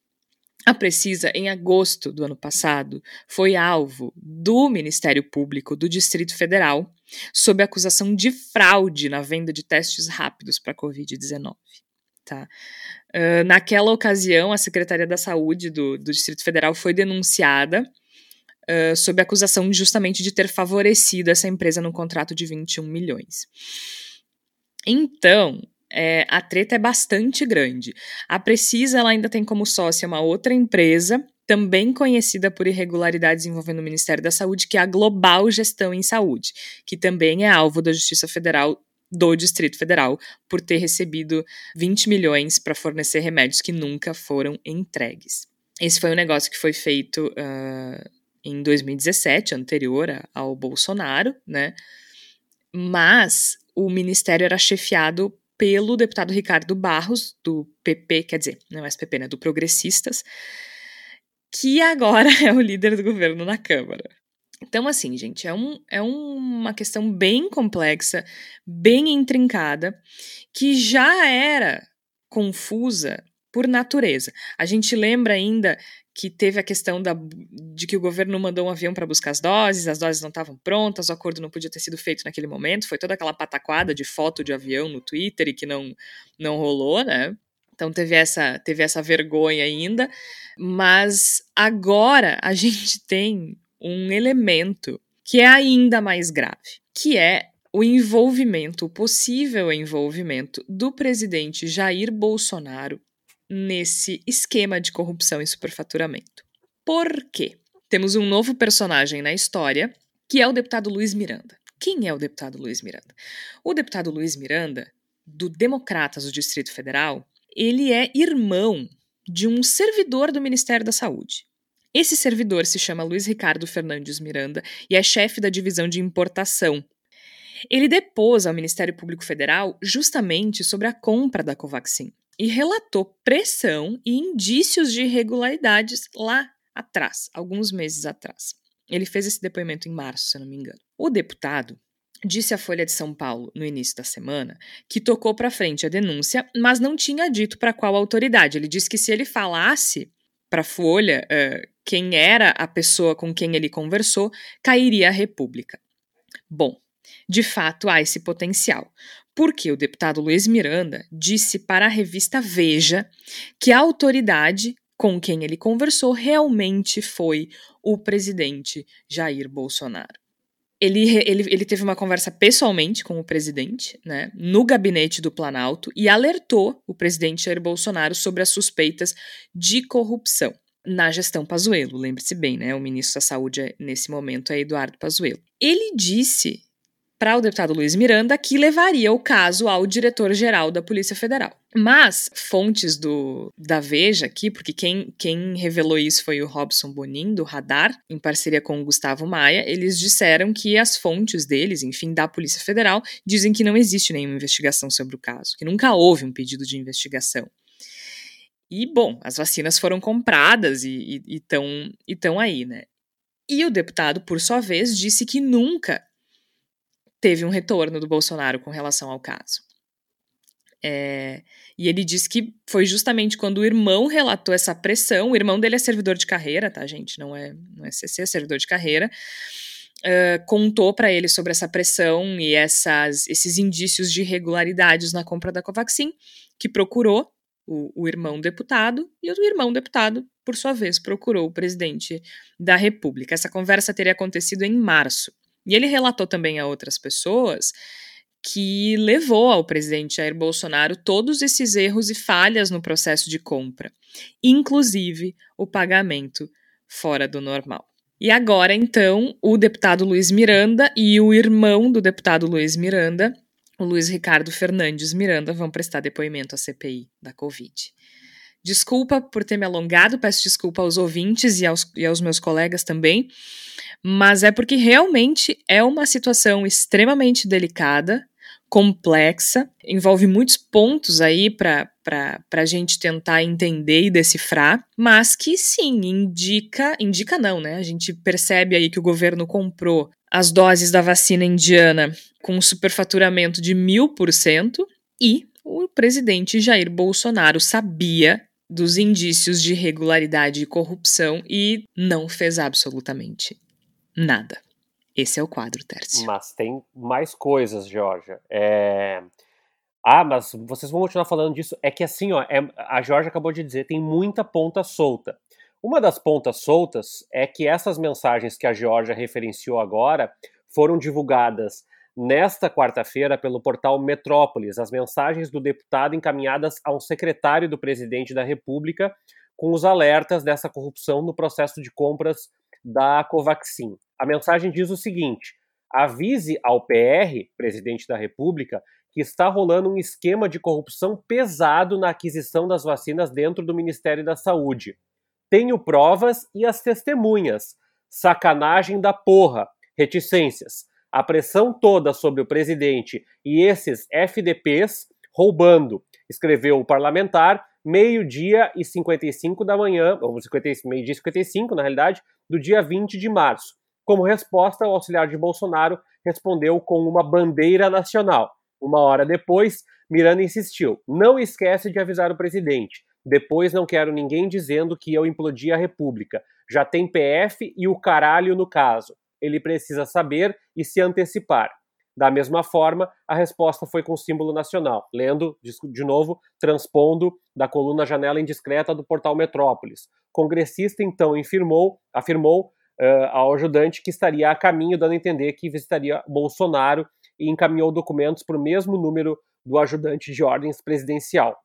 A Precisa, em agosto do ano passado, foi alvo do Ministério Público do Distrito Federal sob acusação de fraude na venda de testes rápidos para a Covid-19. Tá? Uh, naquela ocasião, a Secretaria da Saúde do, do Distrito Federal foi denunciada uh, sob acusação justamente de ter favorecido essa empresa no contrato de 21 milhões. Então, é, a treta é bastante grande. A Precisa ela ainda tem como sócia uma outra empresa, também conhecida por irregularidades envolvendo o Ministério da Saúde, que é a Global Gestão em Saúde, que também é alvo da Justiça Federal do Distrito Federal por ter recebido 20 milhões para fornecer remédios que nunca foram entregues. Esse foi um negócio que foi feito uh, em 2017, anterior ao Bolsonaro, né? Mas o ministério era chefiado pelo deputado Ricardo Barros, do PP, quer dizer, não é SPP, né, do Progressistas, que agora é o líder do governo na Câmara. Então, assim, gente, é, um, é uma questão bem complexa, bem intrincada, que já era confusa por natureza. A gente lembra ainda que teve a questão da, de que o governo mandou um avião para buscar as doses, as doses não estavam prontas, o acordo não podia ter sido feito naquele momento, foi toda aquela pataquada de foto de avião no Twitter e que não, não rolou, né? Então teve essa, teve essa vergonha ainda, mas agora a gente tem um elemento que é ainda mais grave, que é o envolvimento, o possível envolvimento do presidente Jair Bolsonaro nesse esquema de corrupção e superfaturamento. Por quê? Temos um novo personagem na história, que é o deputado Luiz Miranda. Quem é o deputado Luiz Miranda? O deputado Luiz Miranda, do Democratas do Distrito Federal, ele é irmão de um servidor do Ministério da Saúde. Esse servidor se chama Luiz Ricardo Fernandes Miranda e é chefe da divisão de importação. Ele depôs ao Ministério Público Federal justamente sobre a compra da Covaxin e relatou pressão e indícios de irregularidades lá atrás, alguns meses atrás. Ele fez esse depoimento em março, se não me engano. O deputado disse à Folha de São Paulo no início da semana que tocou para frente a denúncia, mas não tinha dito para qual autoridade. Ele disse que se ele falasse para a Folha uh, quem era a pessoa com quem ele conversou, cairia a República. Bom, de fato há esse potencial, porque o deputado Luiz Miranda disse para a revista Veja que a autoridade com quem ele conversou realmente foi o presidente Jair Bolsonaro. Ele, ele, ele teve uma conversa pessoalmente com o presidente, né, no gabinete do Planalto, e alertou o presidente Jair Bolsonaro sobre as suspeitas de corrupção na gestão Pazuello. Lembre-se bem, né? O ministro da Saúde nesse momento é Eduardo Pazuello. Ele disse para o deputado Luiz Miranda, que levaria o caso ao diretor-geral da Polícia Federal. Mas fontes do da Veja aqui, porque quem, quem revelou isso foi o Robson Bonin, do Radar, em parceria com o Gustavo Maia, eles disseram que as fontes deles, enfim, da Polícia Federal, dizem que não existe nenhuma investigação sobre o caso, que nunca houve um pedido de investigação. E, bom, as vacinas foram compradas e estão aí, né? E o deputado, por sua vez, disse que nunca teve um retorno do Bolsonaro com relação ao caso. É, e ele disse que foi justamente quando o irmão relatou essa pressão, o irmão dele é servidor de carreira, tá, gente? Não é, não é CC, é servidor de carreira. Uh, contou para ele sobre essa pressão e essas, esses indícios de irregularidades na compra da Covaxin, que procurou o, o, irmão deputado, e o irmão deputado, por sua vez, procurou o presidente da República. Essa conversa teria acontecido em março. E ele relatou também a outras pessoas que levou ao presidente Jair Bolsonaro todos esses erros e falhas no processo de compra, inclusive o pagamento fora do normal. E agora, então, o deputado Luiz Miranda e o irmão do deputado Luiz Miranda, o Luiz Ricardo Fernandes Miranda, vão prestar depoimento à CPI da Covid. Desculpa por ter me alongado, peço desculpa aos ouvintes e aos, e aos meus colegas também, mas é porque realmente é uma situação extremamente delicada, complexa, envolve muitos pontos aí para a gente tentar entender e decifrar, mas que sim, indica, indica não, né? A gente percebe aí que o governo comprou as doses da vacina indiana com superfaturamento de mil por cento e o presidente Jair Bolsonaro sabia dos indícios de irregularidade e corrupção e não fez absolutamente nada. Esse é o quadro, Tércio. Mas tem mais coisas, Georgia. É... Ah, mas vocês vão continuar falando disso. É que assim, ó, é... a Georgia acabou de dizer, tem muita ponta solta. Uma das pontas soltas é que essas mensagens que a Georgia referenciou agora foram divulgadas nesta quarta-feira pelo portal Metrópolis, as mensagens do deputado encaminhadas ao secretário do presidente da República com os alertas dessa corrupção no processo de compras da Covaxin. A mensagem diz o seguinte: avise ao PR, presidente da República, que está rolando um esquema de corrupção pesado na aquisição das vacinas dentro do Ministério da Saúde. Tenho provas e as testemunhas. Sacanagem da porra. Reticências. A pressão toda sobre o presidente e esses FDPs roubando, escreveu o parlamentar, meio-dia e 55 da manhã, ou meio-dia e 55, na realidade, do dia 20 de março. Como resposta, o auxiliar de Bolsonaro respondeu com uma bandeira nacional. Uma hora depois, Miranda insistiu: não esquece de avisar o presidente. Depois não quero ninguém dizendo que eu implodi a República. Já tem PF e o caralho no caso. Ele precisa saber e se antecipar. Da mesma forma, a resposta foi com símbolo nacional, lendo, de novo, transpondo da coluna Janela Indiscreta do portal Metrópolis. Congressista então afirmou, afirmou uh, ao ajudante que estaria a caminho, dando a entender que visitaria Bolsonaro e encaminhou documentos para o mesmo número do ajudante de ordens presidencial.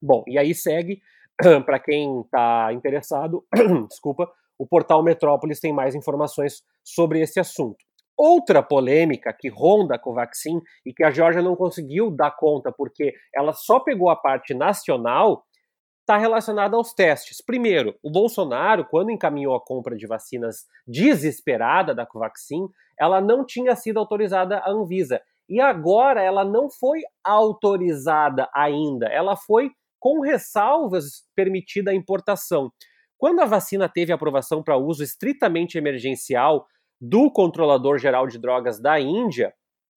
Bom, e aí segue, para quem está interessado, desculpa, o portal Metrópolis tem mais informações sobre esse assunto. Outra polêmica que ronda a Covaxin e que a Georgia não conseguiu dar conta porque ela só pegou a parte nacional está relacionada aos testes. Primeiro, o Bolsonaro, quando encaminhou a compra de vacinas desesperada da Covaxin, ela não tinha sido autorizada à Anvisa. E agora ela não foi autorizada ainda, ela foi com ressalvas permitida a importação. Quando a vacina teve aprovação para uso estritamente emergencial do controlador geral de drogas da Índia,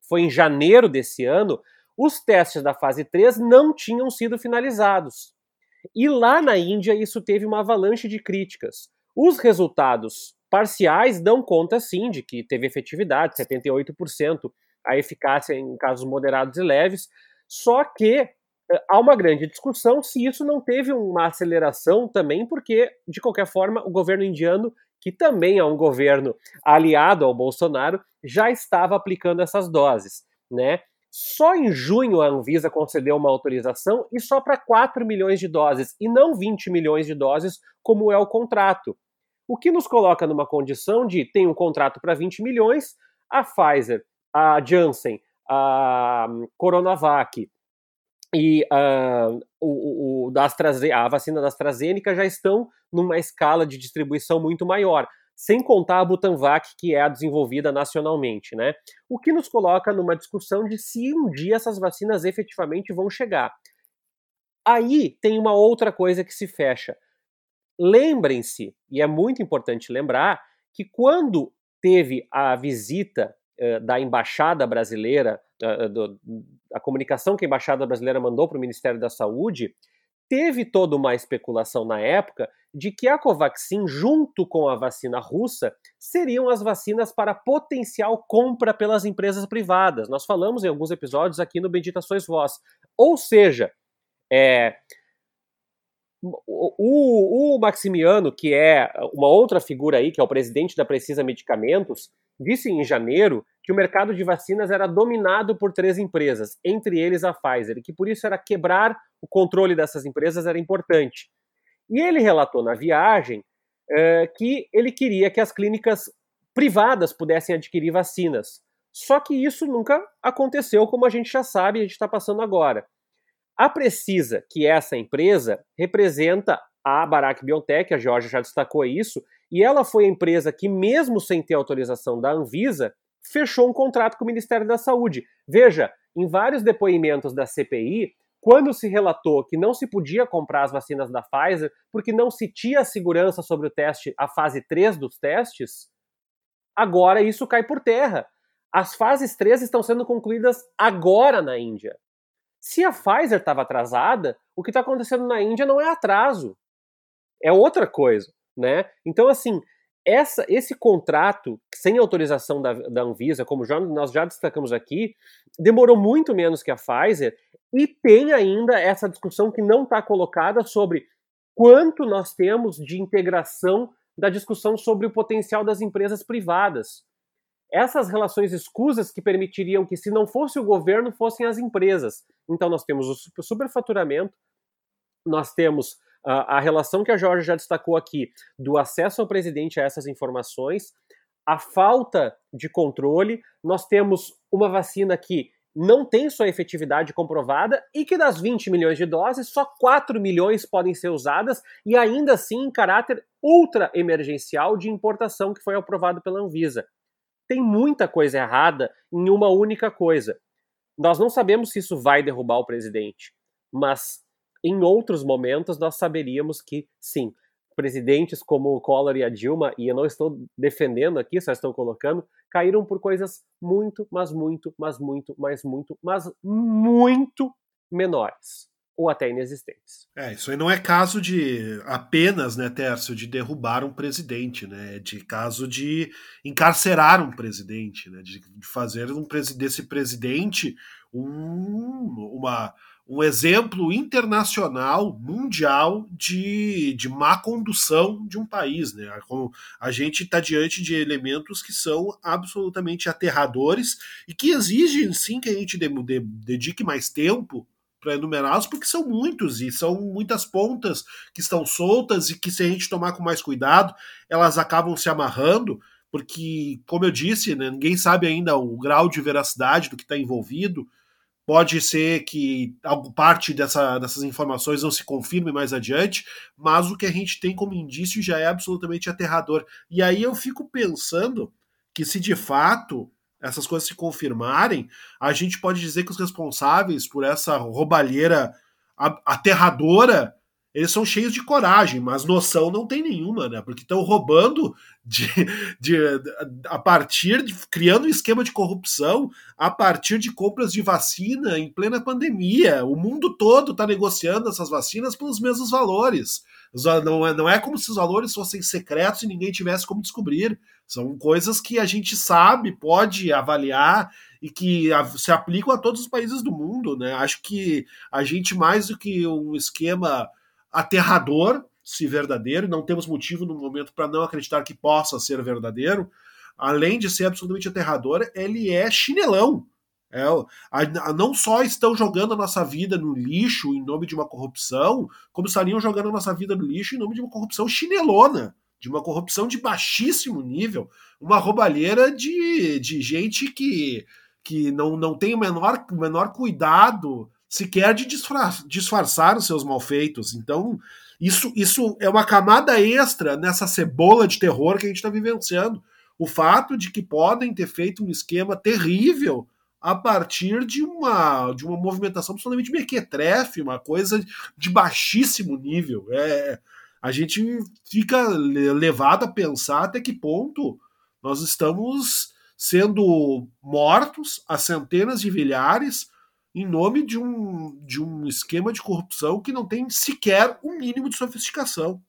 foi em janeiro desse ano, os testes da fase 3 não tinham sido finalizados. E lá na Índia isso teve uma avalanche de críticas. Os resultados parciais dão conta sim de que teve efetividade, 78% a eficácia em casos moderados e leves, só que há uma grande discussão se isso não teve uma aceleração também, porque, de qualquer forma, o governo indiano, que também é um governo aliado ao Bolsonaro, já estava aplicando essas doses, né? Só em junho a Anvisa concedeu uma autorização e só para 4 milhões de doses, e não 20 milhões de doses, como é o contrato. O que nos coloca numa condição de tem um contrato para 20 milhões, a Pfizer, a Janssen, a Coronavac e uh, o, o, da a vacina da AstraZeneca já estão numa escala de distribuição muito maior sem contar a Butanvac, que é a desenvolvida nacionalmente, né? O que nos coloca numa discussão de se um dia essas vacinas efetivamente vão chegar. Aí tem uma outra coisa que se fecha. Lembrem-se, e é muito importante lembrar, que quando teve a visita da embaixada brasileira, do, a comunicação que a embaixada brasileira mandou para o Ministério da Saúde, teve toda uma especulação na época de que a Covaxin, junto com a vacina russa, seriam as vacinas para potencial compra pelas empresas privadas. Nós falamos em alguns episódios aqui no Bendita Sois Vós. Ou seja, é, o, o, Maximiano, que é uma outra figura aí, que é o presidente da Precisa Medicamentos, disse em janeiro que o mercado de vacinas era dominado por três empresas, entre eles a Pfizer, e que por isso era quebrar o controle dessas empresas era importante. E ele relatou na viagem é, que ele queria que as clínicas privadas pudessem adquirir vacinas. Só que isso nunca aconteceu, como a gente já sabe, a gente está passando agora. A Precisa, que é essa empresa, representa a Barack Biotech, a Georgia já destacou isso, e ela foi a empresa que, mesmo sem ter autorização da Anvisa, fechou um contrato com o Ministério da Saúde. Veja, em vários depoimentos da CPI, quando se relatou que não se podia comprar as vacinas da Pfizer porque não se tinha segurança sobre o teste, a fase 3 dos testes, agora isso cai por terra. As fases 3 estão sendo concluídas agora na Índia. Se a Pfizer estava atrasada, o que está acontecendo na Índia não é atraso, é outra coisa, né? Então, assim, essa, esse contrato sem autorização da, da Anvisa, como já, nós já destacamos aqui, demorou muito menos que a Pfizer e tem ainda essa discussão que não está colocada sobre quanto nós temos de integração da discussão sobre o potencial das empresas privadas. Essas relações escusas que permitiriam que, se não fosse o governo, fossem as empresas. Então, nós temos o superfaturamento, nós temos a, relação que a Jorge já destacou aqui do acesso ao presidente a essas informações, a falta de controle. Nós temos uma vacina que não tem sua efetividade comprovada e que das 20 milhões de doses, só 4 milhões podem ser usadas e ainda assim em caráter ultra emergencial de importação que foi aprovado pela Anvisa. Tem muita coisa errada em uma única coisa. Nós não sabemos se isso vai derrubar o presidente, mas em outros momentos nós saberíamos que sim, presidentes como o Collor e a Dilma, e eu não estou defendendo aqui, só estou colocando, caíram por coisas muito, mas muito, mas muito, mas muito, mas muito menores ou até inexistentes. É, isso aí não é caso de apenas, né, Tércio, de derrubar um presidente, né? É de caso de encarcerar um presidente, né? De, fazer um desse presidente um, uma um exemplo internacional, mundial, de, de má condução de um país. Né? Como a gente está diante de elementos que são absolutamente aterradores e que exigem sim que a gente de, de, dedique mais tempo para enumerá-los, porque são muitos e são muitas pontas que estão soltas e que, se a gente tomar com mais cuidado, elas acabam se amarrando. Porque, como eu disse, né, ninguém sabe ainda o grau de veracidade do que está envolvido, Pode ser que parte dessa, dessas informações não se confirme mais adiante, mas o que a gente tem como indício já é absolutamente aterrador. E aí eu fico pensando que se de fato essas coisas se confirmarem, a gente pode dizer que os responsáveis por essa roubalheira aterradora eles são cheios de coragem, mas noção não tem nenhuma, né? Porque estão roubando de, de, a partir de criando um esquema de corrupção a partir de compras de vacina em plena pandemia. O mundo todo está negociando essas vacinas pelos mesmos valores. Não é, não é como se os valores fossem secretos e ninguém tivesse como descobrir. São coisas que a gente sabe, pode avaliar e que se aplicam a todos os países do mundo, né? Acho que a gente mais do que um esquema aterrador, se verdadeiro, não temos motivo no momento para não acreditar que possa ser verdadeiro. Além de ser absolutamente aterrador, ele é chinelão. É, a, a, não só estão jogando a nossa vida no lixo em nome de uma corrupção, como estariam jogando a nossa vida no lixo em nome de uma corrupção chinelona, de uma corrupção de baixíssimo nível, uma roubalheira de, de gente que, que não, não tem o menor, o menor cuidado sequer de disfarçar os seus malfeitos. Então, isso, isso é uma camada extra nessa cebola de terror que a gente está vivenciando. O fato de que podem ter feito um esquema terrível a partir de uma, de uma movimentação absolutamente mequetrefe, uma coisa de baixíssimo nível. É, a gente fica levado a pensar até que ponto nós estamos sendo mortos a centenas de milhares em nome de um, de um esquema de corrupção que não tem sequer um mínimo de sofisticação.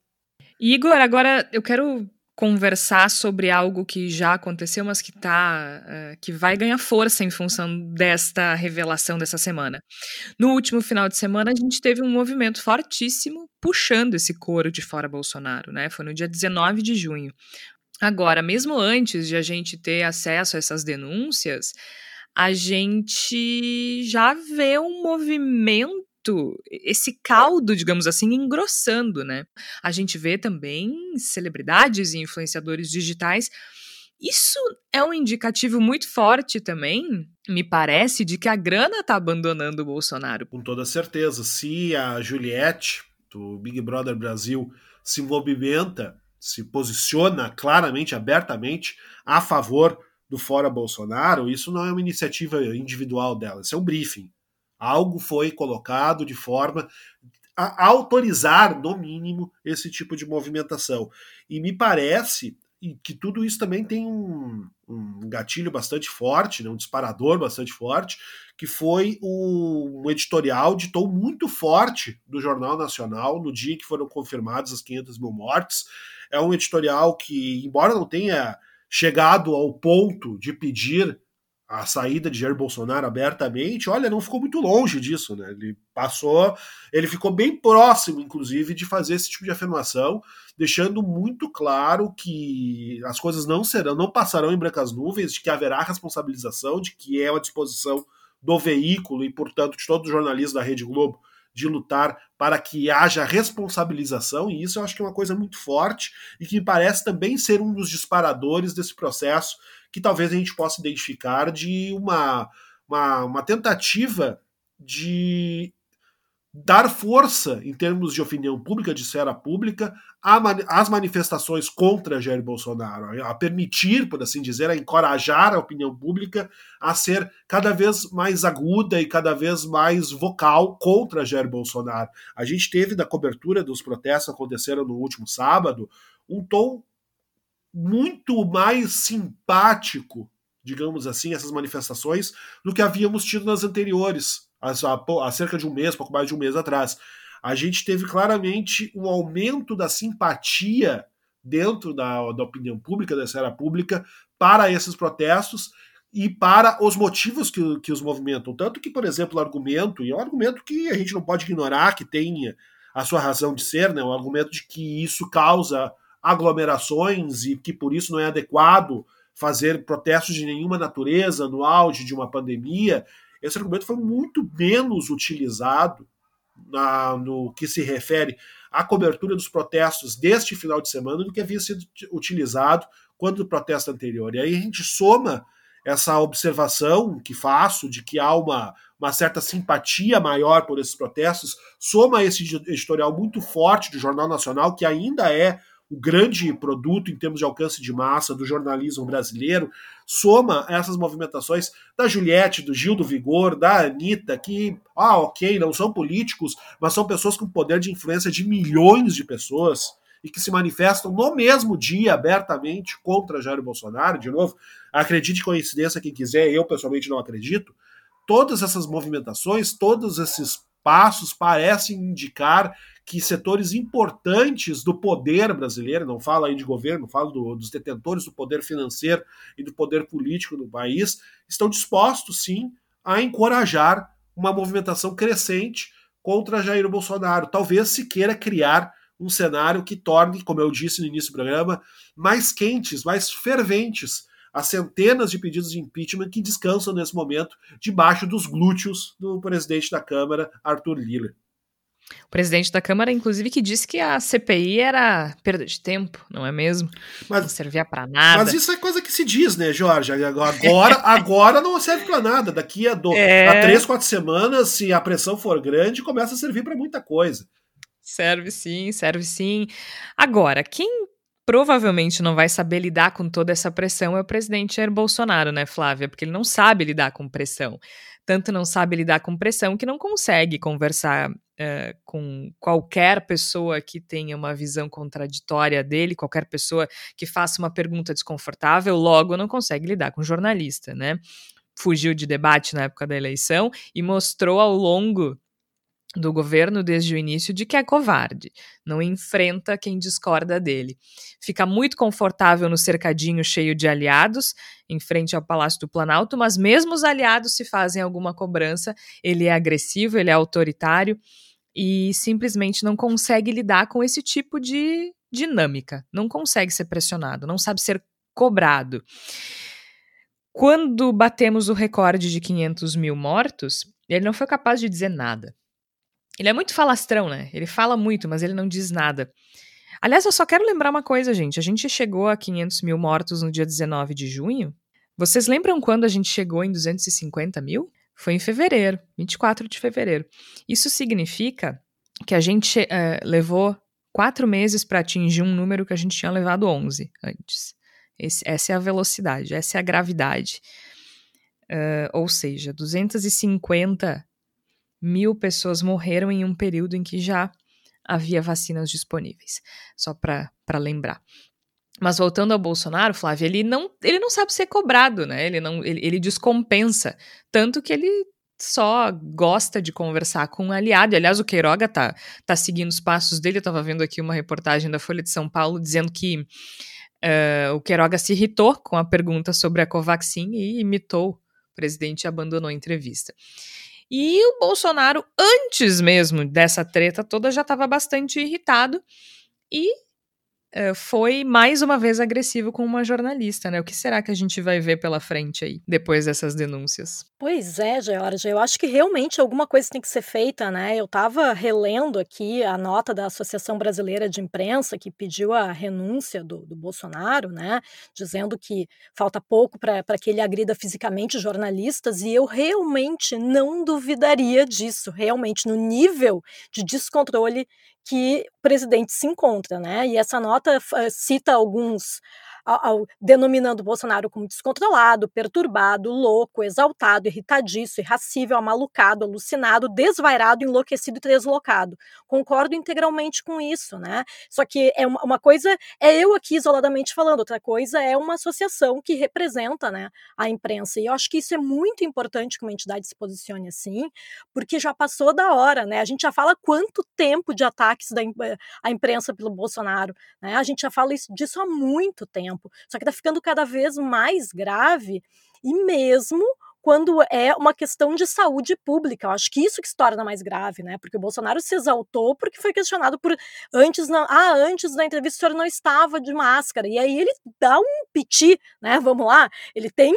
Igor, agora eu quero conversar sobre algo que já aconteceu, mas que tá, uh, que vai ganhar força em função desta revelação dessa semana. No último final de semana, a gente teve um movimento fortíssimo puxando esse coro de fora Bolsonaro, né? Foi no dia 19 de junho. Agora, mesmo antes de a gente ter acesso a essas denúncias, a gente já vê um movimento esse caldo, digamos assim, engrossando, né? A gente vê também celebridades e influenciadores digitais Isso é um indicativo muito forte também, me parece, de que a grana está abandonando o Bolsonaro. Com toda certeza. Se a Juliette, do Big Brother Brasil, se movimenta, se posiciona claramente, abertamente a favor do Fora Bolsonaro, isso não é uma iniciativa individual dela, isso é um briefing. Algo foi colocado de forma a autorizar, no mínimo, esse tipo de movimentação. E me parece que tudo isso também tem um, um gatilho bastante forte, né, um disparador bastante forte, que foi o, um editorial de tom muito forte do Jornal Nacional no dia que foram confirmadas as 500 mil mortes. É um editorial que, embora não tenha chegado ao ponto de pedir a saída de Jair Bolsonaro abertamente, olha, não ficou muito longe disso, né? Ele passou, ele ficou bem próximo, inclusive, de fazer esse tipo de afirmação, deixando muito claro que as coisas não serão, não passarão em brancas nuvens, de que haverá responsabilização, de que é uma disposição do veículo e, portanto, de todo o jornalismo da Rede Globo de lutar para que haja responsabilização, e isso eu acho que é uma coisa muito forte e que me parece também ser um dos disparadores desse processo que talvez a gente possa identificar de uma, uma, uma tentativa de dar força em termos de opinião pública, de esfera pública, às manifestações contra Jair Bolsonaro, a permitir, por assim dizer, a encorajar a opinião pública a ser cada vez mais aguda e cada vez mais vocal contra Jair Bolsonaro. A gente teve da cobertura dos protestos que aconteceram no último sábado um tom muito mais simpático, digamos assim, essas manifestações, do que havíamos tido nas anteriores, há, cerca de um mês, pouco mais de um mês atrás. A gente teve claramente um aumento da simpatia dentro da, da opinião pública, da esfera pública, para esses protestos e para os motivos que, que os movimentam. Tanto que, por exemplo, o argumento, e é um argumento que a gente não pode ignorar, que tem a sua razão de ser, né? o argumento de que isso causa aglomerações e que por isso não é adequado fazer protestos de nenhuma natureza no auge de uma pandemia, esse argumento foi muito menos utilizado na, no que se refere à cobertura dos protestos deste final de semana do que havia sido utilizado quando do protesto anterior. E aí a gente soma essa observação que faço de que há uma, uma certa simpatia maior por esses protestos, soma esse editorial muito forte do Jornal Nacional, que ainda é o grande produto em termos de alcance de massa do jornalismo brasileiro, soma essas movimentações da Juliette, do Gil do Vigor, da Anitta, que, ah, ok, não são políticos, mas são pessoas com poder de influência de milhões de pessoas e que se manifestam no mesmo dia abertamente contra Jair Bolsonaro. De novo, acredite coincidência quem quiser, eu pessoalmente não acredito. Todas essas movimentações, todos esses passos parecem indicar que setores importantes do poder brasileiro, não falo aí de governo, falo do, dos detentores do poder financeiro e do poder político do país, estão dispostos sim a encorajar uma movimentação crescente contra Jair Bolsonaro. Talvez se queira criar um cenário que torne, como eu disse no início do programa, mais quentes, mais ferventes as centenas de pedidos de impeachment que descansam nesse momento debaixo dos glúteos do presidente da Câmara, Arthur Lira. O presidente da Câmara, inclusive, que disse que a CPI era perda de tempo, não é mesmo? Mas, não servia para nada. Mas isso é coisa que se diz, né, Jorge? Agora, agora não serve para nada. Daqui a, do, é... a três, quatro semanas, se a pressão for grande, começa a servir para muita coisa. Serve sim, serve sim. Agora, quem provavelmente não vai saber lidar com toda essa pressão é o presidente Jair Bolsonaro, né, Flávia? Porque ele não sabe lidar com pressão. Tanto não sabe lidar com pressão que não consegue conversar uh, com qualquer pessoa que tenha uma visão contraditória dele, qualquer pessoa que faça uma pergunta desconfortável, logo não consegue lidar com jornalista, né? Fugiu de debate na época da eleição e mostrou ao longo do governo desde o início de que é covarde, não enfrenta quem discorda dele. Fica muito confortável no cercadinho cheio de aliados, em frente ao Palácio do Planalto, mas mesmo os aliados se fazem alguma cobrança, ele é agressivo, ele é autoritário e simplesmente não consegue lidar com esse tipo de dinâmica. Não consegue ser pressionado, não sabe ser cobrado. Quando batemos o recorde de 500 mil mortos, ele não foi capaz de dizer nada. Ele é muito falastrão, né? Ele fala muito, mas ele não diz nada. Aliás, eu só quero lembrar uma coisa, gente. A gente chegou a 500 mil mortos no dia 19 de junho. Vocês lembram quando a gente chegou em 250 mil? Foi em fevereiro, 24 de fevereiro. Isso significa que a gente uh, levou quatro meses para atingir um número que a gente tinha levado 11 antes. Esse, essa é a velocidade, essa é a gravidade. Uh, ou seja, 250 mil pessoas morreram em um período em que já havia vacinas disponíveis. Só para lembrar. Mas voltando ao Bolsonaro, Flávio, ele não, ele não sabe ser cobrado, né? Ele não, ele, ele descompensa, tanto que ele só gosta de conversar com um aliado. Aliás, o Queiroga tá, tá seguindo os passos dele. Eu estava vendo aqui uma reportagem da Folha de São Paulo dizendo que uh, o Queiroga se irritou com a pergunta sobre a Covaxin e imitou o presidente abandonou a entrevista. E o Bolsonaro, antes mesmo dessa treta toda, já estava bastante irritado. E foi mais uma vez agressivo com uma jornalista, né? O que será que a gente vai ver pela frente aí, depois dessas denúncias? Pois é, Georgia, eu acho que realmente alguma coisa tem que ser feita, né? Eu estava relendo aqui a nota da Associação Brasileira de Imprensa, que pediu a renúncia do, do Bolsonaro, né? Dizendo que falta pouco para que ele agrida fisicamente jornalistas, e eu realmente não duvidaria disso, realmente, no nível de descontrole que o presidente se encontra, né? E essa nota uh, cita alguns ao, denominando Bolsonaro como descontrolado, perturbado, louco, exaltado, irritadiço, irracível, amalucado, alucinado, desvairado, enlouquecido e deslocado. Concordo integralmente com isso, né? Só que é uma, uma, coisa é eu aqui isoladamente falando, outra coisa é uma associação que representa, né, a imprensa. E eu acho que isso é muito importante que uma entidade se posicione assim, porque já passou da hora, né? A gente já fala quanto tempo de ataques da a imprensa pelo Bolsonaro, né? A gente já fala isso, disso há muito tempo tempo. Só que está ficando cada vez mais grave e mesmo quando é uma questão de saúde pública. Eu acho que isso que se torna mais grave, né? Porque o Bolsonaro se exaltou porque foi questionado por antes não, ah, antes da entrevista o senhor não estava de máscara. E aí ele dá um piti, né? Vamos lá, ele tem,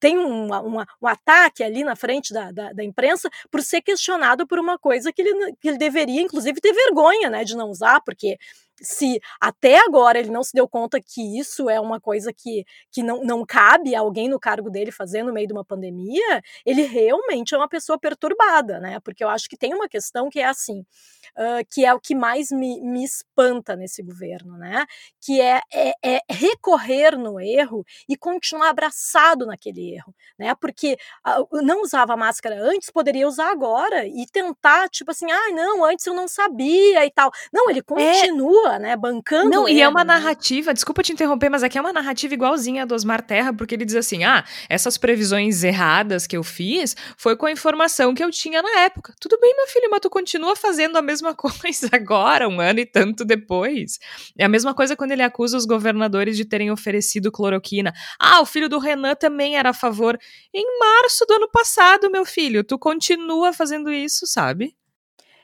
tem um, uma, um ataque ali na frente da, da, da, imprensa por ser questionado por uma coisa que ele, que ele deveria, inclusive, ter vergonha, né, de não usar, porque se até agora ele não se deu conta que isso é uma coisa que, que não, não cabe a alguém no cargo dele fazer no meio de uma pandemia, ele realmente é uma pessoa perturbada, né? Porque eu acho que tem uma questão que é assim, uh, que é o que mais me, me espanta nesse governo, né? Que é, é, é, recorrer no erro e continuar abraçado naquele erro, né? Porque uh, não usava máscara antes, poderia usar agora e tentar, tipo assim, ah, não, antes eu não sabia e tal. Não, ele é continua. É né? Bancando. Não, e é uma né? narrativa, desculpa te interromper, mas aqui é uma narrativa igualzinha a do Osmar Terra, porque ele diz assim: ah, essas previsões erradas que eu fiz foi com a informação que eu tinha na época. Tudo bem, meu filho, mas tu continua fazendo a mesma coisa agora, um ano e tanto depois. É a mesma coisa quando ele acusa os governadores de terem oferecido cloroquina. Ah, o filho do Renan também era a favor. Em março do ano passado, meu filho, tu continua fazendo isso, sabe?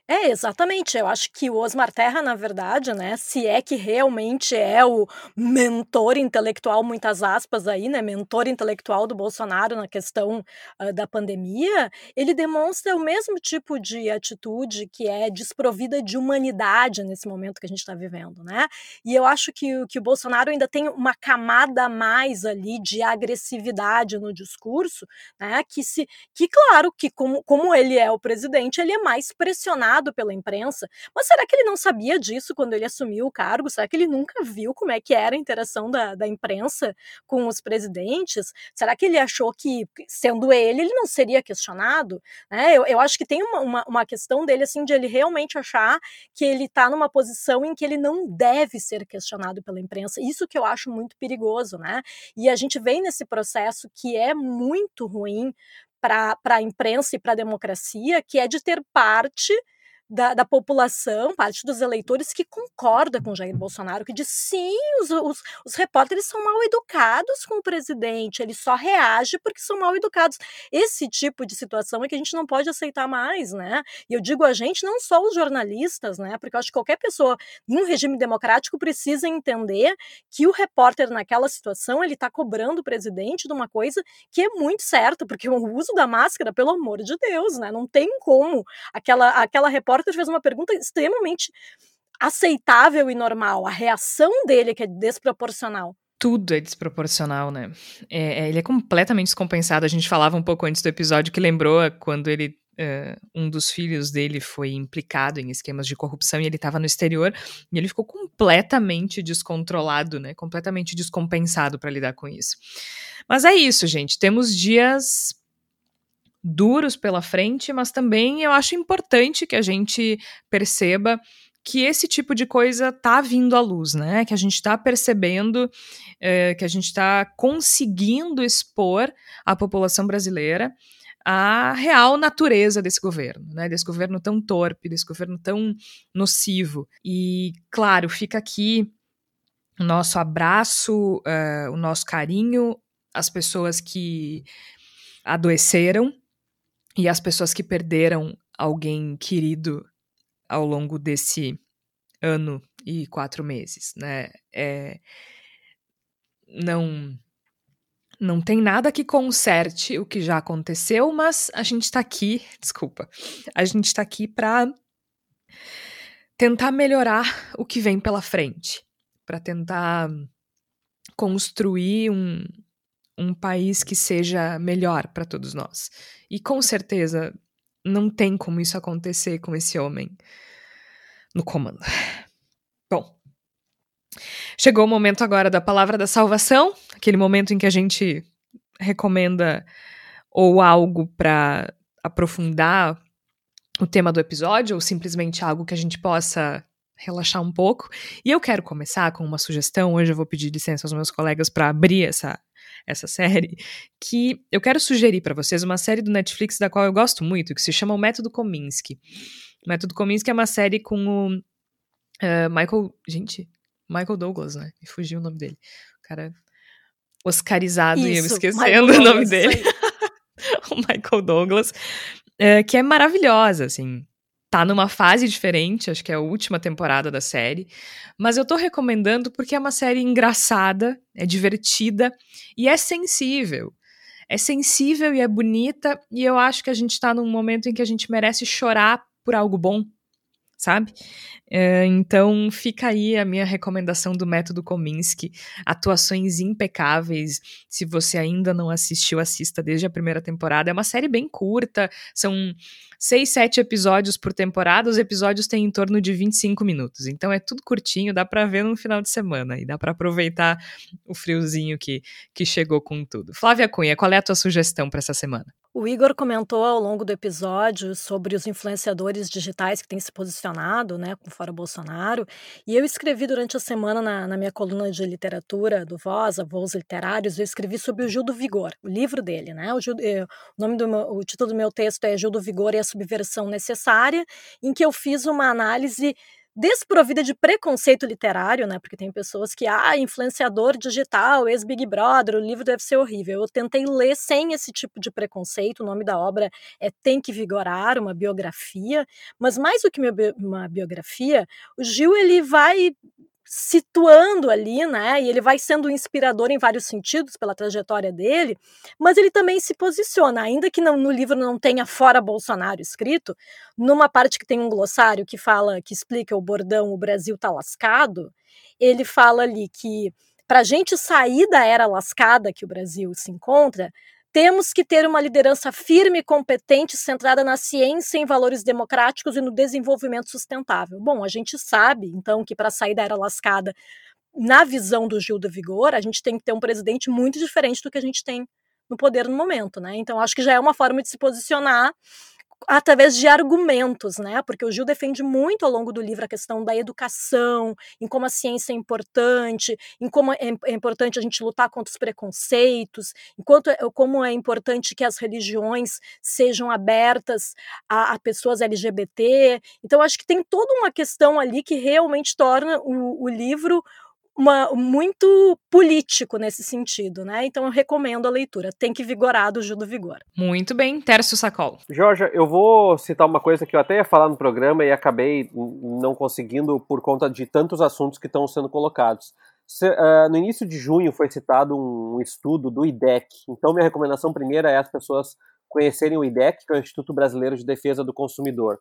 É, exatamente. Eu acho que o Osmar Terra, na verdade, né, se é que realmente é o mentor intelectual, muitas aspas aí, né, mentor intelectual do Bolsonaro na questão uh, da pandemia, ele demonstra o mesmo tipo de atitude que é desprovida de humanidade nesse momento que a gente está vivendo, né? E eu acho que, que o Bolsonaro ainda tem uma camada a mais ali de agressividade no discurso, né, que se, que claro, que como, como ele é o presidente, ele é mais pressionado pela imprensa, mas será que ele não sabia disso quando ele assumiu o cargo? Será que ele nunca viu como é que era a interação da, da imprensa com os presidentes? Será que ele achou que, sendo ele, ele não seria questionado? É, eu, eu acho que tem uma, uma, uma questão dele, assim, de ele realmente achar que ele está numa posição em que ele não deve ser questionado pela imprensa. Isso que eu acho muito perigoso, né? E a gente vem nesse processo que é muito ruim para a imprensa e para a democracia, que é de ter parte da, da, população, parte dos eleitores que concorda com Jair Bolsonaro, que diz sim, os, os, os, repórteres são mal educados com o presidente, ele só reage porque são mal educados. Esse tipo de situação é que a gente não pode aceitar mais, né? E eu digo a gente, não só os jornalistas, né? Porque eu acho que qualquer pessoa em um regime democrático precisa entender que o repórter naquela situação ele está cobrando o presidente de uma coisa que é muito certa, porque o uso da máscara, pelo amor de Deus, né? Não tem como aquela aquela repórter repórter fez uma pergunta extremamente aceitável e normal. A reação dele é que é desproporcional tudo é desproporcional, né? É, é, ele é completamente descompensado. A gente falava um pouco antes do episódio que lembrou quando ele. Uh, um dos filhos dele foi implicado em esquemas de corrupção e ele estava no exterior e ele ficou completamente descontrolado, né? Completamente descompensado para lidar com isso. Mas é isso, gente. Temos dias duros pela frente, mas também eu acho importante que a gente perceba que esse tipo de coisa tá vindo à luz, né? Que a gente está percebendo, é, que a gente está conseguindo expor à população brasileira a real natureza desse governo, né? Desse governo tão torpe, desse governo tão nocivo. E, claro, fica aqui o nosso abraço, uh, o nosso carinho às pessoas que adoeceram e às pessoas que perderam alguém querido ao longo desse ano e quatro meses, né? É, não não tem nada que conserte o que já aconteceu, mas a gente está aqui, desculpa, a gente está aqui para tentar melhorar o que vem pela frente, para tentar construir um, um país que seja melhor para todos nós. E com certeza não tem como isso acontecer com esse homem no comando. Bom, chegou o momento agora da palavra da salvação, aquele momento em que a gente recomenda ou algo para aprofundar o tema do episódio, ou simplesmente algo que a gente possa relaxar um pouco. E eu quero começar com uma sugestão. Hoje eu vou pedir licença aos meus colegas para abrir essa, essa série. Que eu quero sugerir para vocês uma série do Netflix da qual eu gosto muito, que se chama O Método Kominsky. O Método Kominsky é uma série com o uh, Michael. Gente, Michael Douglas, né? Me fugiu o nome dele. O cara oscarizado Isso, e eu esquecendo o nome dele. o Michael Douglas. Uh, que é maravilhosa, assim. Tá numa fase diferente, acho que é a última temporada da série. Mas eu tô recomendando porque é uma série engraçada, é divertida e é sensível é sensível e é bonita, e eu acho que a gente tá num momento em que a gente merece chorar por algo bom, sabe? É, então fica aí a minha recomendação do método Kominsky, atuações impecáveis. Se você ainda não assistiu, assista desde a primeira temporada. É uma série bem curta, são seis, sete episódios por temporada. Os episódios têm em torno de 25 minutos, então é tudo curtinho, dá para ver no final de semana e dá para aproveitar o friozinho que, que chegou com tudo. Flávia Cunha, qual é a tua sugestão para essa semana? O Igor comentou ao longo do episódio sobre os influenciadores digitais que têm se posicionado, né, fora Bolsonaro, e eu escrevi durante a semana na, na minha coluna de literatura do Voz, Voos Literários, eu escrevi sobre o Gil do Vigor, o livro dele, né, o, Gil, eh, o nome do meu, o título do meu texto é Gil do Vigor e a subversão necessária, em que eu fiz uma análise desprovida de preconceito literário, né? Porque tem pessoas que, ah, influenciador digital, ex-Big Brother, o livro deve ser horrível. Eu tentei ler sem esse tipo de preconceito. O nome da obra é Tem que Vigorar, uma biografia. Mas mais do que uma biografia, o Gil ele vai situando ali, né? E ele vai sendo inspirador em vários sentidos pela trajetória dele, mas ele também se posiciona, ainda que no livro não tenha fora Bolsonaro escrito, numa parte que tem um glossário que fala, que explica o bordão o Brasil tá lascado, ele fala ali que para a gente sair da era lascada que o Brasil se encontra, temos que ter uma liderança firme e competente, centrada na ciência, em valores democráticos e no desenvolvimento sustentável. Bom, a gente sabe, então, que para sair da era lascada, na visão do Gil do Vigor, a gente tem que ter um presidente muito diferente do que a gente tem no poder no momento, né? Então, acho que já é uma forma de se posicionar através de argumentos, né? Porque o Gil defende muito ao longo do livro a questão da educação, em como a ciência é importante, em como é, é importante a gente lutar contra os preconceitos, enquanto é, como é importante que as religiões sejam abertas a, a pessoas LGBT. Então, acho que tem toda uma questão ali que realmente torna o, o livro uma, muito político nesse sentido, né? Então eu recomendo a leitura. Tem que vigorar do Gil do Vigor. Muito bem, Tércio Sacol. Jorge, eu vou citar uma coisa que eu até ia falar no programa e acabei não conseguindo por conta de tantos assuntos que estão sendo colocados. Se, uh, no início de junho foi citado um, estudo do IDEC. Então minha recomendação primeira é as pessoas conhecerem o IDEC, que é o Instituto Brasileiro de Defesa do Consumidor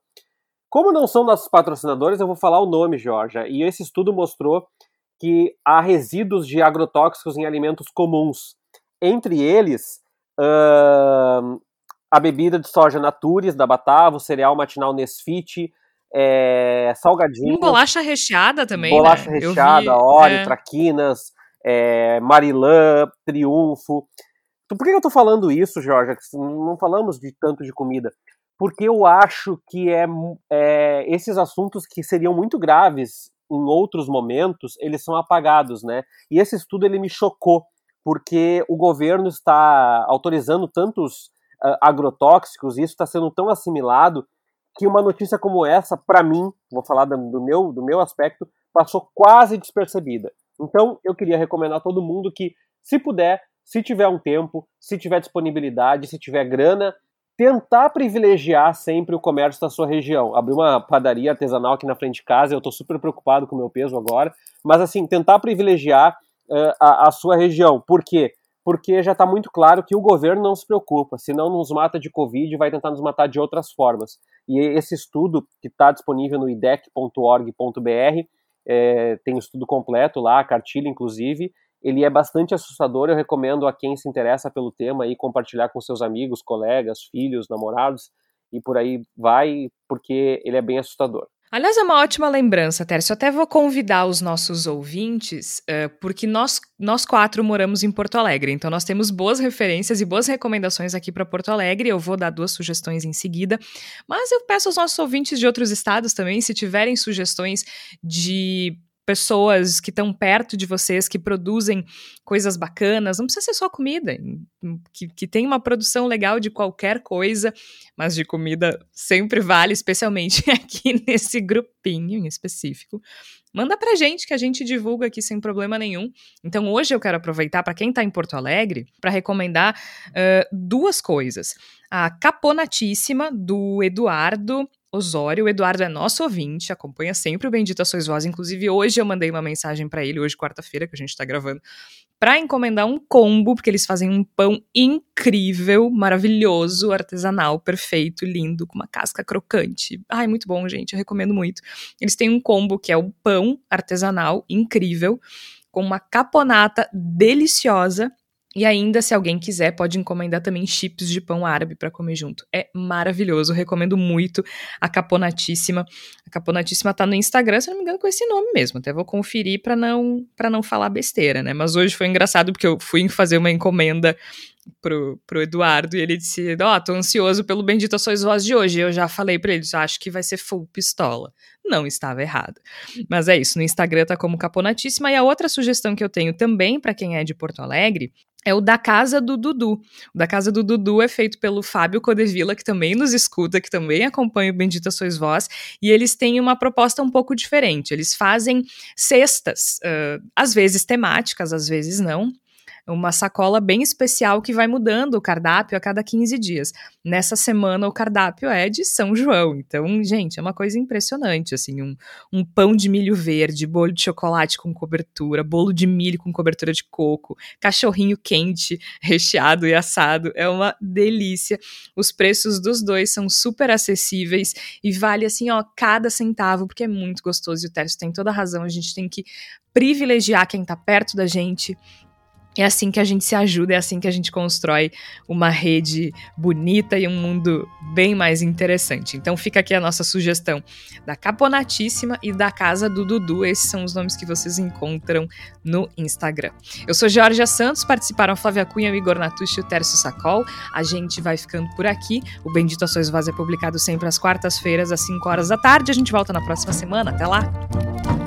Como não são nossos patrocinadores, eu vou falar o nome, Georgia. E esse estudo mostrou que há resíduos de agrotóxicos em alimentos comuns. Entre eles, uh, a bebida de soja Natures, da Batavo, cereal matinal Nesfit, é, salgadinho. bolacha recheada também, Bolacha né? recheada, óleo, é... traquinas, é, Marilã, Triunfo. Por que eu tô falando isso, Jorge? Não falamos de tanto de comida porque eu acho que é, é, esses assuntos que seriam muito graves em outros momentos, eles são apagados, né? E esse estudo ele me chocou, porque o governo está autorizando tantos uh, agrotóxicos e isso está sendo tão assimilado que uma notícia como essa, para mim, vou falar do meu, do meu aspecto, passou quase despercebida. Então, eu queria recomendar a todo mundo que, se puder, se tiver um tempo, se tiver disponibilidade, se tiver grana, tentar privilegiar sempre o comércio da sua região. Abrir uma padaria artesanal aqui na frente de casa, eu estou super preocupado com o meu peso agora, mas assim, tentar privilegiar uh, a, a, sua região. Por quê? Porque já está muito claro que o governo não se preocupa, se não nos mata de Covid, vai tentar nos matar de outras formas. E esse estudo, que está disponível no idec.org.br, é, tem o estudo completo lá, a cartilha inclusive, ele é bastante assustador. Eu recomendo a quem se interessa pelo tema aí compartilhar com seus amigos, colegas, filhos, namorados e por aí vai, porque ele é bem assustador. Aliás, é uma ótima lembrança, Tércio. Eu até vou convidar os nossos ouvintes, uh, porque nós, nós quatro moramos em Porto Alegre, então nós temos boas referências e boas recomendações aqui para Porto Alegre. Eu vou dar duas sugestões em seguida, mas eu peço aos nossos ouvintes de outros estados também, se tiverem sugestões de pessoas que estão perto de vocês, que produzem coisas bacanas, não precisa ser só comida, que, que tem uma produção legal de qualquer coisa, mas de comida sempre vale, especialmente aqui nesse grupinho em específico. Manda pra gente que a gente divulga aqui sem problema nenhum. Então hoje eu quero aproveitar para quem está em Porto Alegre para recomendar uh, duas coisas. A Caponatíssima do Eduardo Osório. O Eduardo é nosso ouvinte, acompanha sempre o Bendita Sois Vós. Inclusive, hoje eu mandei uma mensagem para ele, hoje, quarta-feira, que a gente tá gravando, para encomendar um combo, porque eles fazem um pão incrível, maravilhoso, artesanal, perfeito, lindo, com uma casca crocante. Ai, muito bom, gente, eu recomendo muito. Eles têm um combo que é o pão artesanal incrível, com uma caponata deliciosa e ainda, se alguém quiser, pode encomendar também chips de pão árabe para comer junto. É maravilhoso, recomendo muito a Caponatíssima. A Caponatíssima tá no Instagram, se não me engano, com esse nome mesmo. Até vou conferir para não para não falar besteira, né? Mas hoje foi engraçado porque eu fui fazer uma encomenda pro, pro Eduardo e ele disse: Ó, oh, tô ansioso pelo Bendito Sois Voz de hoje. E eu já falei para ele: acho que vai ser full pistola. Não estava errado. Mas é isso, no Instagram tá como Caponatíssima. E a outra sugestão que eu tenho também para quem é de Porto Alegre é o da Casa do Dudu. O da Casa do Dudu é feito pelo Fábio Codevila, que também nos escuta, que também acompanha o Bendita Sois Vós, e eles têm uma proposta um pouco diferente. Eles fazem cestas, uh, às vezes temáticas, às vezes não, uma sacola bem especial que vai mudando o cardápio a cada 15 dias. Nessa semana, o cardápio é de São João. Então, gente, é uma coisa impressionante, assim, um, um pão de milho verde, bolo de chocolate com cobertura, bolo de milho com cobertura de coco, cachorrinho quente, recheado e assado. É uma delícia. Os preços dos dois são super acessíveis e vale, assim, ó, cada centavo, porque é muito gostoso. E o Tércio tem toda a razão, a gente tem que privilegiar quem tá perto da gente, é assim que a gente se ajuda, é assim que a gente constrói uma rede bonita e um mundo bem mais interessante. Então fica aqui a nossa sugestão da Caponatíssima e da Casa do Dudu. Esses são os nomes que vocês encontram no Instagram. Eu sou Georgia Santos, participaram Flávia Cunha, o Igor Natucci e o Tércio Sacol. A gente vai ficando por aqui. O Bendito Ações Vaz é publicado sempre às quartas-feiras, às 5 horas da tarde. A gente volta na próxima semana. Até lá!